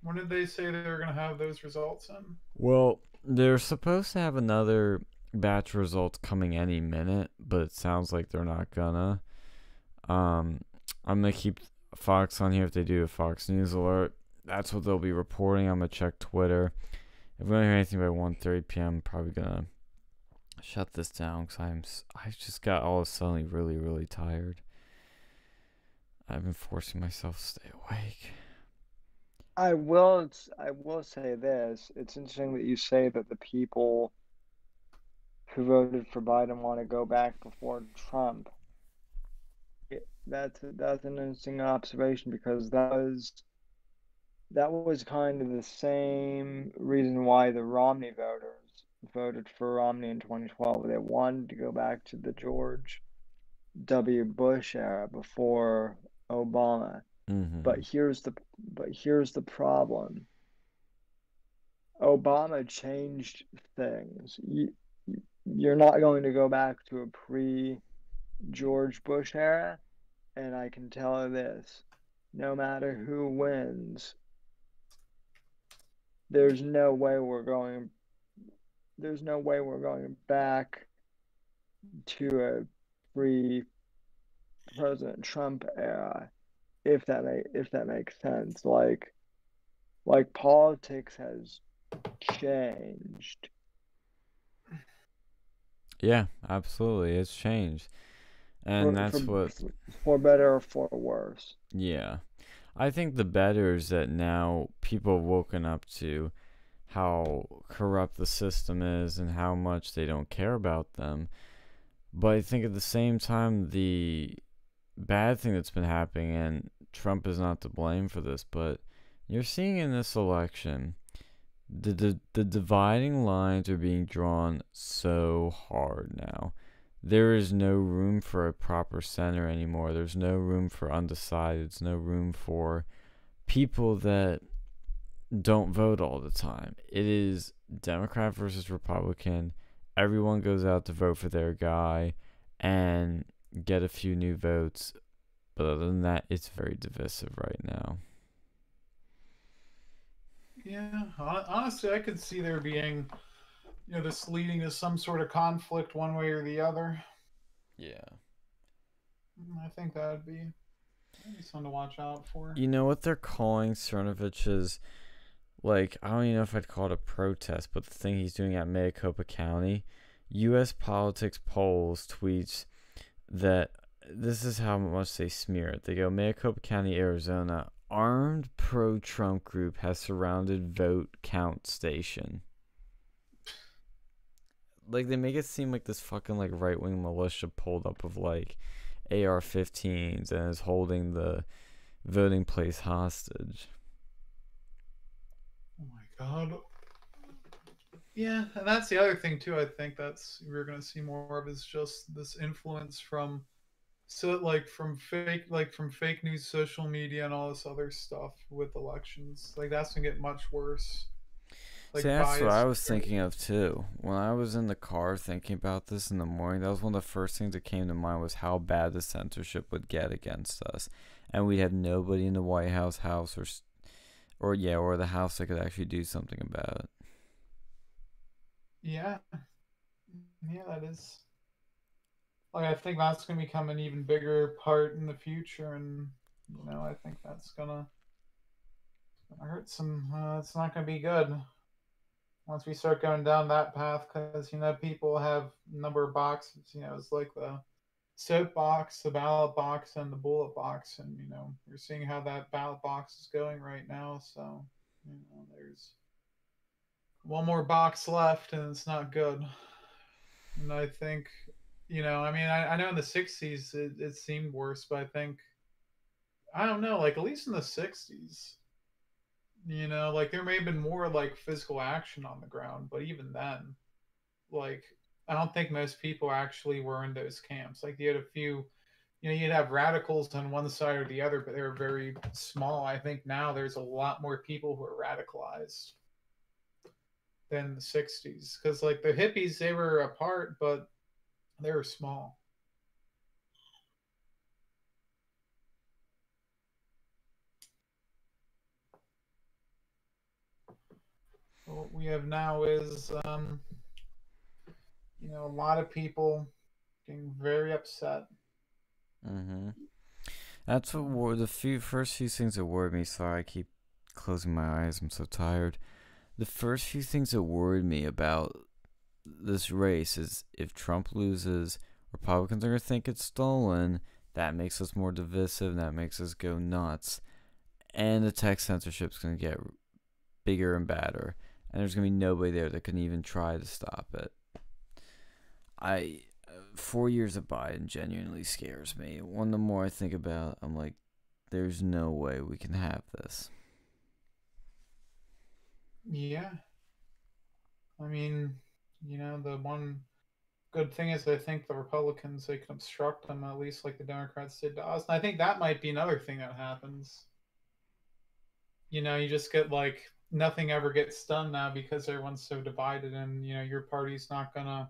Speaker 2: When did they say they were gonna have those results in?
Speaker 1: Well, they're supposed to have another batch of results coming any minute, but it sounds like they're not gonna. Um, I'm gonna keep Fox on here if they do a Fox News alert. That's what they'll be reporting. I'm gonna check Twitter. If we don't hear anything by 1:30 p.m., I'm probably gonna shut this down because I'm I just got all of a sudden really really tired. I've been forcing myself to stay awake.
Speaker 3: I will I will say this. It's interesting that you say that the people who voted for Biden want to go back before Trump. That's that's an interesting observation because that was that was kind of the same reason why the Romney voters voted for Romney in 2012. They wanted to go back to the George W. Bush era before Obama.
Speaker 1: Mm-hmm.
Speaker 3: But here's the but here's the problem. Obama changed things. You, you're not going to go back to a pre George Bush era, and I can tell her this, no matter who wins, there's no way we're going there's no way we're going back to a pre President Trump era if that if that makes sense. Like like politics has changed.
Speaker 1: yeah, absolutely, it's changed, and
Speaker 3: for,
Speaker 1: that's
Speaker 3: for,
Speaker 1: what
Speaker 3: for better or for worse.
Speaker 1: Yeah. I think the better is that now people have woken up to how corrupt the system is and how much they don't care about them. But I think at the same time, the bad thing that's been happening, and Trump is not to blame for this, but you're seeing in this election, the, the, the dividing lines are being drawn so hard now there is no room for a proper center anymore. There's no room for undecideds, no room for people that don't vote all the time. It is Democrat versus Republican. Everyone goes out to vote for their guy and get a few new votes. But other than that, it's very divisive right now.
Speaker 2: Yeah, honestly, I could see there being, you know, this leading to some sort of conflict one way or the other.
Speaker 1: Yeah.
Speaker 2: Mm, I think that would be, be something to watch out for.
Speaker 1: You know what they're calling Cernovich's like I don't even know if I'd call it a protest, but the thing he's doing at Maricopa County, US politics polls tweets that this is how much they smear it. They go Maricopa County, Arizona, armed pro Trump group has surrounded vote count station. Like they make it seem like this fucking like right wing militia pulled up of like AR 15s and is holding the voting place hostage.
Speaker 2: Oh my god. Yeah, and that's the other thing too. I think that's we're to see more of is just this influence from so like from fake like from fake news social media and all this other stuff with elections like that's gonna get much worse
Speaker 1: like See, that's what I was thinking of too. When I was in the car thinking about this in the morning, that was one of the first things that came to mind was how bad the censorship would get against us, and we'd have nobody in the White House house or, or yeah, or the house that could actually do something about it.
Speaker 2: Yeah, yeah, that is like I think that's going to become an even bigger part in the future, and you know I think that's gonna gonna hurt some. Uh, it's not going to be good once we start going down that path, because you know people have number of boxes. You know, it's like the soap box, the ballot box, and the bullet box, and you know we're seeing how that ballot box is going right now. So you know there's one more box left, and it's not good. And I think you know, I mean, I, I know in the '60s it, it seemed worse, but I think I don't know, like at least in the '60s, you know, like there may have been more like physical action on the ground, but even then, like I don't think most people actually were in those camps. Like you had a few, you know, you'd have radicals on one side or the other, but they were very small. I think now there's a lot more people who are radicalized than the 60s because like the hippies they were apart but they were small. What we have now is, um, you know, a lot of people getting very upset.
Speaker 1: Mm-hmm. That's what the few first few things that worried me. Sorry, I keep closing my eyes. I'm so tired. The first few things that worried me about this race is if Trump loses, Republicans are going to think it's stolen. That makes us more divisive. That makes us go nuts. And the tech censorship is going to get bigger and badder. And there's to be nobody there that can even try to stop it. I. Uh, four years of Biden genuinely scares me. One, the more I think about it, I'm like, there's no way we can have this.
Speaker 2: Yeah. I mean, you know, the one good thing is I think the Republicans they can obstruct them at least like the Democrats did to us. And I think that might be another thing that happens. You know, you just get like nothing ever gets done now because everyone's so divided and you know your party's not gonna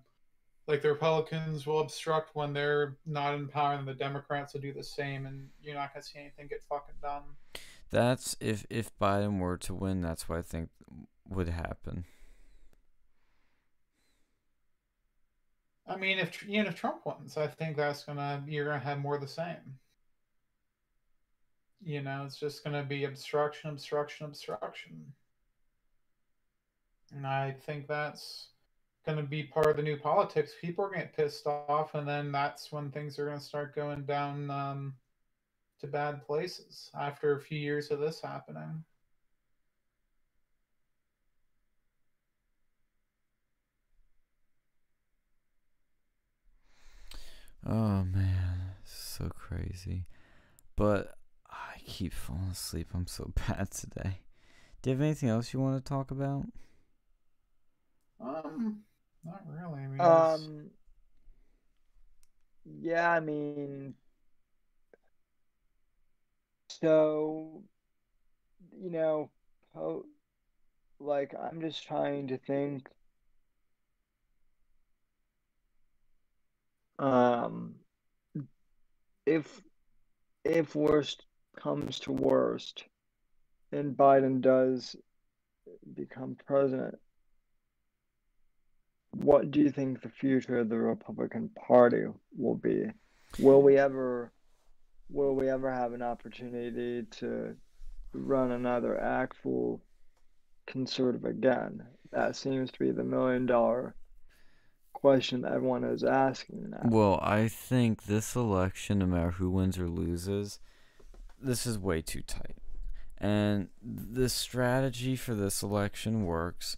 Speaker 2: like the Republicans will obstruct when they're not in power and the Democrats will do the same and you're not gonna see anything get fucking done.
Speaker 1: That's if if Biden were to win, that's what I think would happen.
Speaker 2: I mean, if even if Trump wins, I think that's gonna you're gonna have more of the same. You know, it's just gonna be obstruction, obstruction, obstruction, and I think that's gonna be part of the new politics. People are gonna get pissed off, and then that's when things are gonna start going down um, to bad places after a few years of this happening.
Speaker 1: Oh man, so crazy. But I keep falling asleep. I'm so bad today. Do you have anything else you want to talk about?
Speaker 2: Um, not really. I mean,
Speaker 3: um, yeah, I mean, so you know, like I'm just trying to think um, if if worst comes to worst, and Biden does become president, what do you think the future of the Republican Party will be? Will we ever will we ever have an opportunity to run another actual conservative again? That seems to be the million dollar question that everyone is asking now.
Speaker 1: Well, I think this election, no matter who wins or loses, this is way too tight. And the strategy for this election works,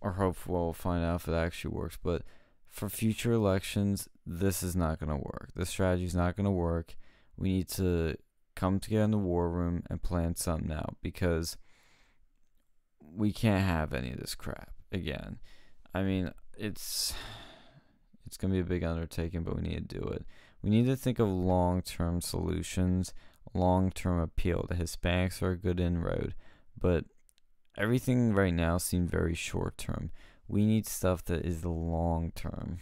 Speaker 1: or hopefully we'll find out if it actually works. But for future elections, this is not going to work. This strategy is not going to work. We need to come together in the war room and plan something out because we can't have any of this crap again, I mean, it's it's gonna be a big undertaking, but we need to do it. We need to think of long-term solutions, long-term appeal. The Hispanics are a good inroad, but everything right now seems very short-term. We need stuff that is long-term.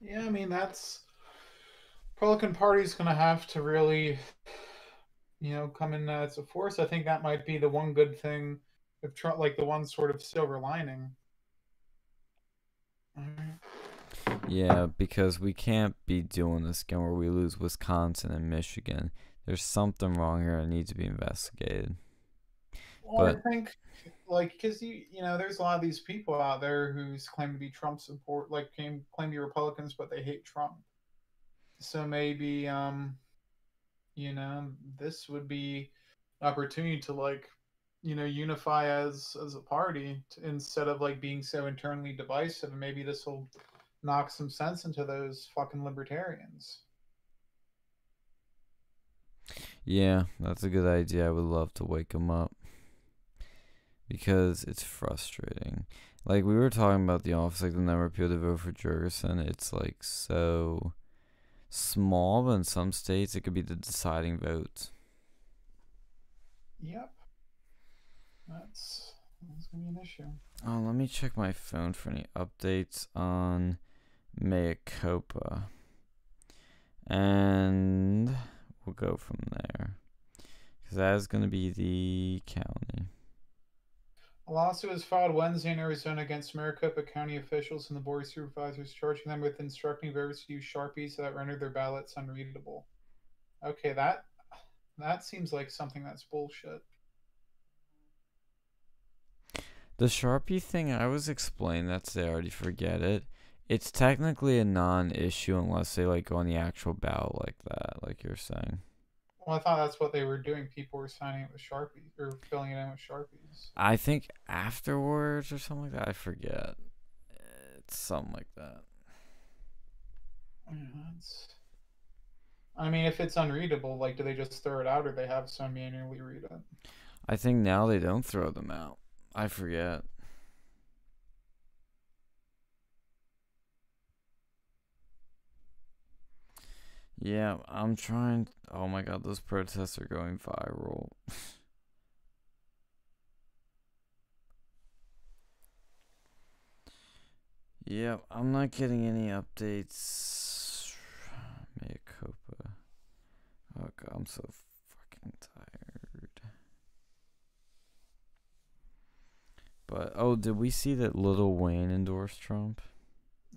Speaker 2: Yeah, I mean that's Republican Party's going to have to really, you know, come in as a force. I think that might be the one good thing if Trump, like the one sort of silver lining.
Speaker 1: Yeah, because we can't be doing this again where we lose Wisconsin and Michigan. There's something wrong here that needs to be investigated.
Speaker 2: Well, but, I think, like, because you, you know, there's a lot of these people out there who claim to be Trump support, like, claim claim to be Republicans, but they hate Trump. So maybe, um, you know, this would be an opportunity to like, you know, unify as as a party to, instead of like being so internally divisive. And maybe this will knock some sense into those fucking libertarians.
Speaker 1: Yeah, that's a good idea. I would love to wake him up because it's frustrating. Like we were talking about the office, like the number of people to vote for Jorgensen. It's like so small, but in some states it could be the deciding vote.
Speaker 2: Yep. That's that's gonna be an issue.
Speaker 1: Oh, let me check my phone for any updates on Maricopa And we'll go from there. Because that is going to be the county.
Speaker 2: A lawsuit was filed Wednesday in Arizona against Maricopa County officials and the board of supervisors, charging them with instructing voters to use sharpies that rendered their ballots unreadable. Okay, that that seems like something that's bullshit.
Speaker 1: The sharpie thing I was explained that's they already forget it. It's technically a non-issue unless they like go on the actual ballot like that, like you're saying.
Speaker 2: Well, I thought that's what they were doing. People were signing it with Sharpies or filling it in with Sharpies.
Speaker 1: I think afterwards or something like that. I forget. It's something like that.
Speaker 2: Yeah, that's... I mean, if it's unreadable, like, do they just throw it out or they have someone manually read it?
Speaker 1: I think now they don't throw them out. I forget. Yeah, I'm trying. Oh my god, those protests are going viral. yep, I'm not getting any updates. Maricopa. Oh god, I'm so fucking tired. But oh, did we see that Lil Wayne endorsed Trump?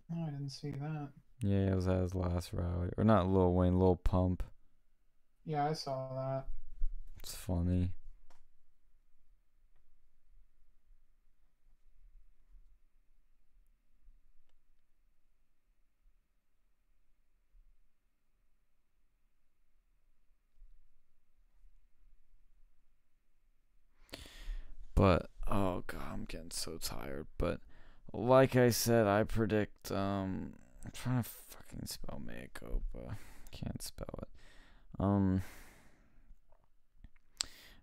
Speaker 2: No, I didn't see that.
Speaker 1: Yeah, it was at his last rally. Or not Lil Wayne, Lil Pump.
Speaker 2: Yeah, I saw that.
Speaker 1: It's funny. But oh god, I'm getting so tired. But like I said, I predict um I'm trying to fucking spell Maricopa. Can't spell it. Um,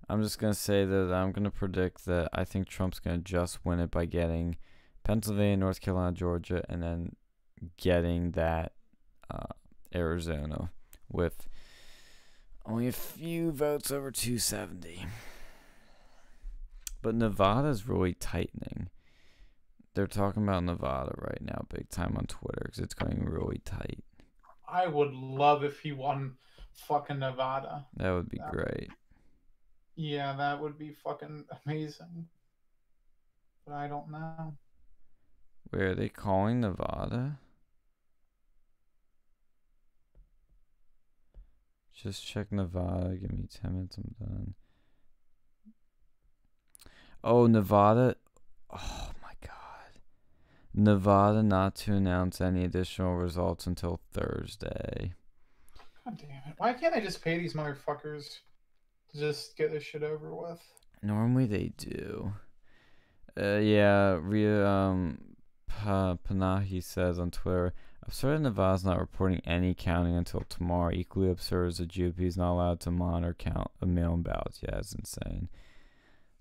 Speaker 1: I'm just gonna say that I'm gonna predict that I think Trump's gonna just win it by getting Pennsylvania, North Carolina, Georgia, and then getting that uh, Arizona with only a few votes over 270. But Nevada's really tightening they're talking about Nevada right now, big time on Twitter, because it's going really tight.
Speaker 2: I would love if he won fucking Nevada.
Speaker 1: That would be that great.
Speaker 2: Yeah, that would be fucking amazing. But I don't know.
Speaker 1: Where are they calling Nevada? Just check Nevada. Give me 10 minutes. I'm done. Oh, Nevada. Oh, Nevada not to announce any additional results until Thursday.
Speaker 2: God damn it. Why can't they just pay these motherfuckers to just get this shit over with?
Speaker 1: Normally they do. Uh, yeah, Rita um, pa- Panahi says on Twitter, absurd Nevada's not reporting any counting until tomorrow. Equally absurd is the GOP is not allowed to monitor count of mail-in ballots. Yeah, it's insane.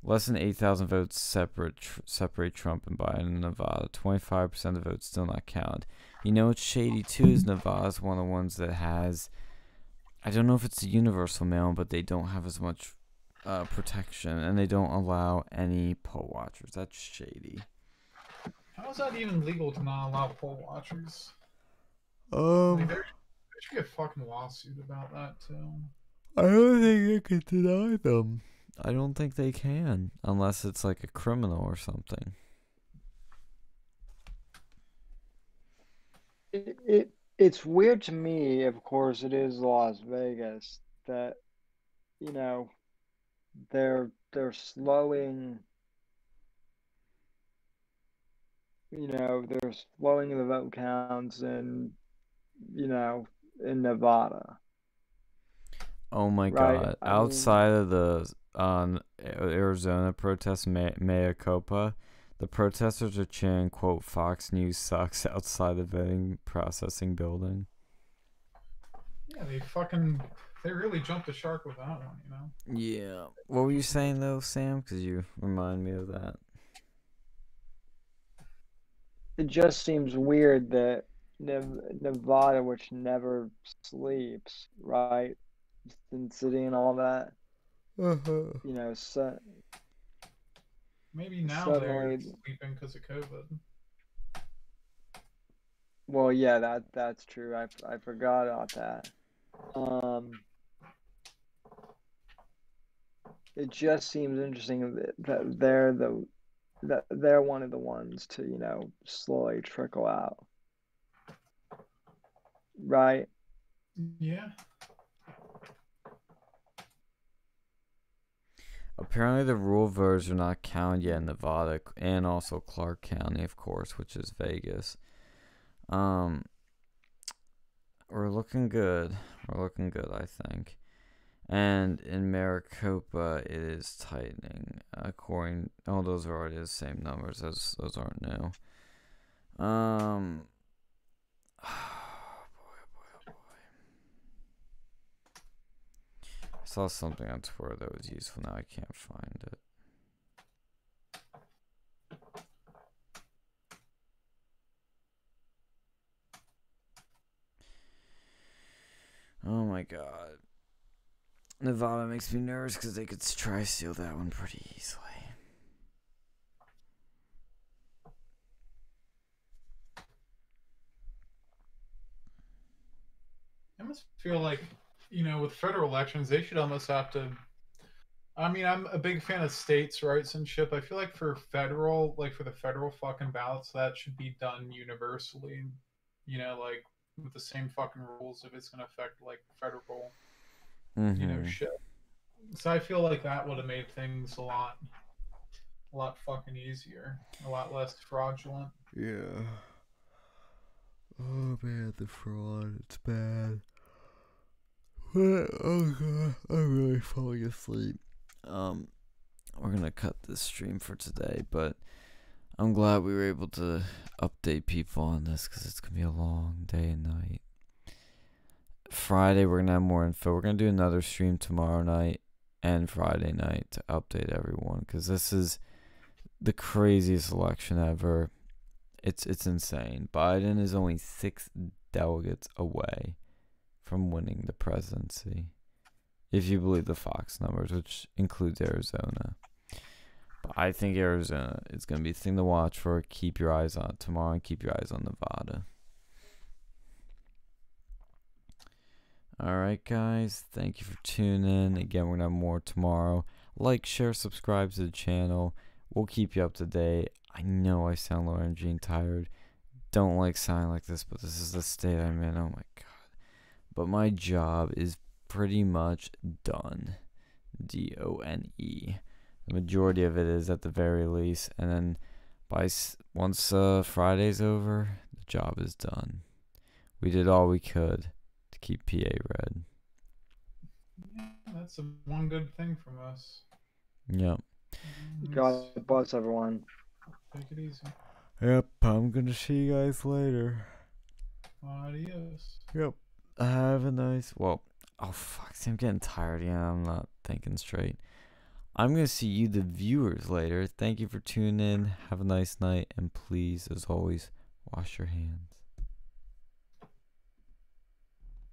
Speaker 1: Less than 8,000 votes separate tr- separate Trump and Biden in Nevada. 25% of the votes still not counted. You know what's shady too is Nevada's one of the ones that has. I don't know if it's a universal mail, but they don't have as much uh, protection, and they don't allow any poll watchers. That's shady.
Speaker 2: How is that even legal to not allow poll watchers?
Speaker 1: Um,
Speaker 2: Like, there, there should be a fucking lawsuit about that too.
Speaker 1: I don't think you can deny them. I don't think they can, unless it's like a criminal or something.
Speaker 3: It, it it's weird to me, of course, it is Las Vegas that you know they're they're slowing you know they're slowing the vote counts and you know in Nevada.
Speaker 1: Oh my
Speaker 3: Right,
Speaker 1: god!
Speaker 3: I mean-
Speaker 1: Outside of the um, Arizona protest, Ma- Copa. the protesters are cheering "quote Fox News sucks" outside the voting processing building.
Speaker 2: Yeah, they fucking they really jumped the shark with that one, you know.
Speaker 1: Yeah. What were you saying though, Sam? Because you remind me of that.
Speaker 3: It just seems weird that Nevada, which never sleeps, right? Sin City and all that,
Speaker 1: Uh-huh.
Speaker 3: you know, so,
Speaker 2: Maybe now they're sleeping because of COVID.
Speaker 3: Well, yeah, that that's true. I I forgot about that. Um, it just seems interesting that, that they're the that they're one of the ones to, you know, slowly trickle out. Right?
Speaker 2: Yeah.
Speaker 1: Apparently, the rural voters are not counted yet in Nevada and also Clark County, of course, which is Vegas. Um, we're looking good. We're looking good, I think. And in Maricopa, it is tightening. According, oh, those are already the same numbers. Those those aren't new. Um. Oh boy, oh boy, oh boy. I saw something on Twitter that was useful. Now I can't find it. Oh my god. Nevada makes me nervous because they could try steal that one pretty easily.
Speaker 2: I must feel like, you know, with federal elections, they should almost have to. I mean, I'm a big fan of states' rights and shit. I feel like for federal, like for the federal fucking ballots, that should be done universally. You know, like with the same fucking rules if it's going to affect like federal,
Speaker 1: Mm-hmm.
Speaker 2: you know, shit. So I feel like that would have made things a lot, a lot fucking easier, a lot less fraudulent.
Speaker 1: Yeah. Oh man, the fraud. It's bad. Oh god, I'm really falling asleep. Um, we're gonna cut this stream for today, but I'm glad we were able to update people on this because it's gonna be a long day and night. Friday, we're gonna have more info. We're gonna do another stream tomorrow night and Friday night to update everyone because this is the craziest election ever. It's it's insane. Biden is only six delegates away from winning the presidency, if you believe the Fox numbers, which includes Arizona. But I think Arizona is going to be the thing to watch for. Keep your eyes on tomorrow and keep your eyes on Nevada. All right, guys. Thank you for tuning in. Again, we're going to have more tomorrow. Like, share, subscribe to the channel. We'll keep you up to date. I know I sound low energy and tired. Don't like sounding like this, but this is the state I'm in. Oh my god. But my job is pretty much done. D O N E. The majority of it is at the very least, and then by s- once uh, Friday's over, the job is done. We did all we could to keep PA red.
Speaker 2: Yeah, that's the one good thing from us.
Speaker 1: Yep.
Speaker 3: Got the bless everyone.
Speaker 2: Take it easy.
Speaker 1: Yep. I'm gonna see you guys later.
Speaker 2: Adios.
Speaker 1: Yep. Have a nice. Well, oh fuck. See, I'm getting tired. Yeah, I'm not thinking straight. I'm to see you, the viewers, later. Thank you for tuning in. Have a nice night. And please, as always, wash your hands.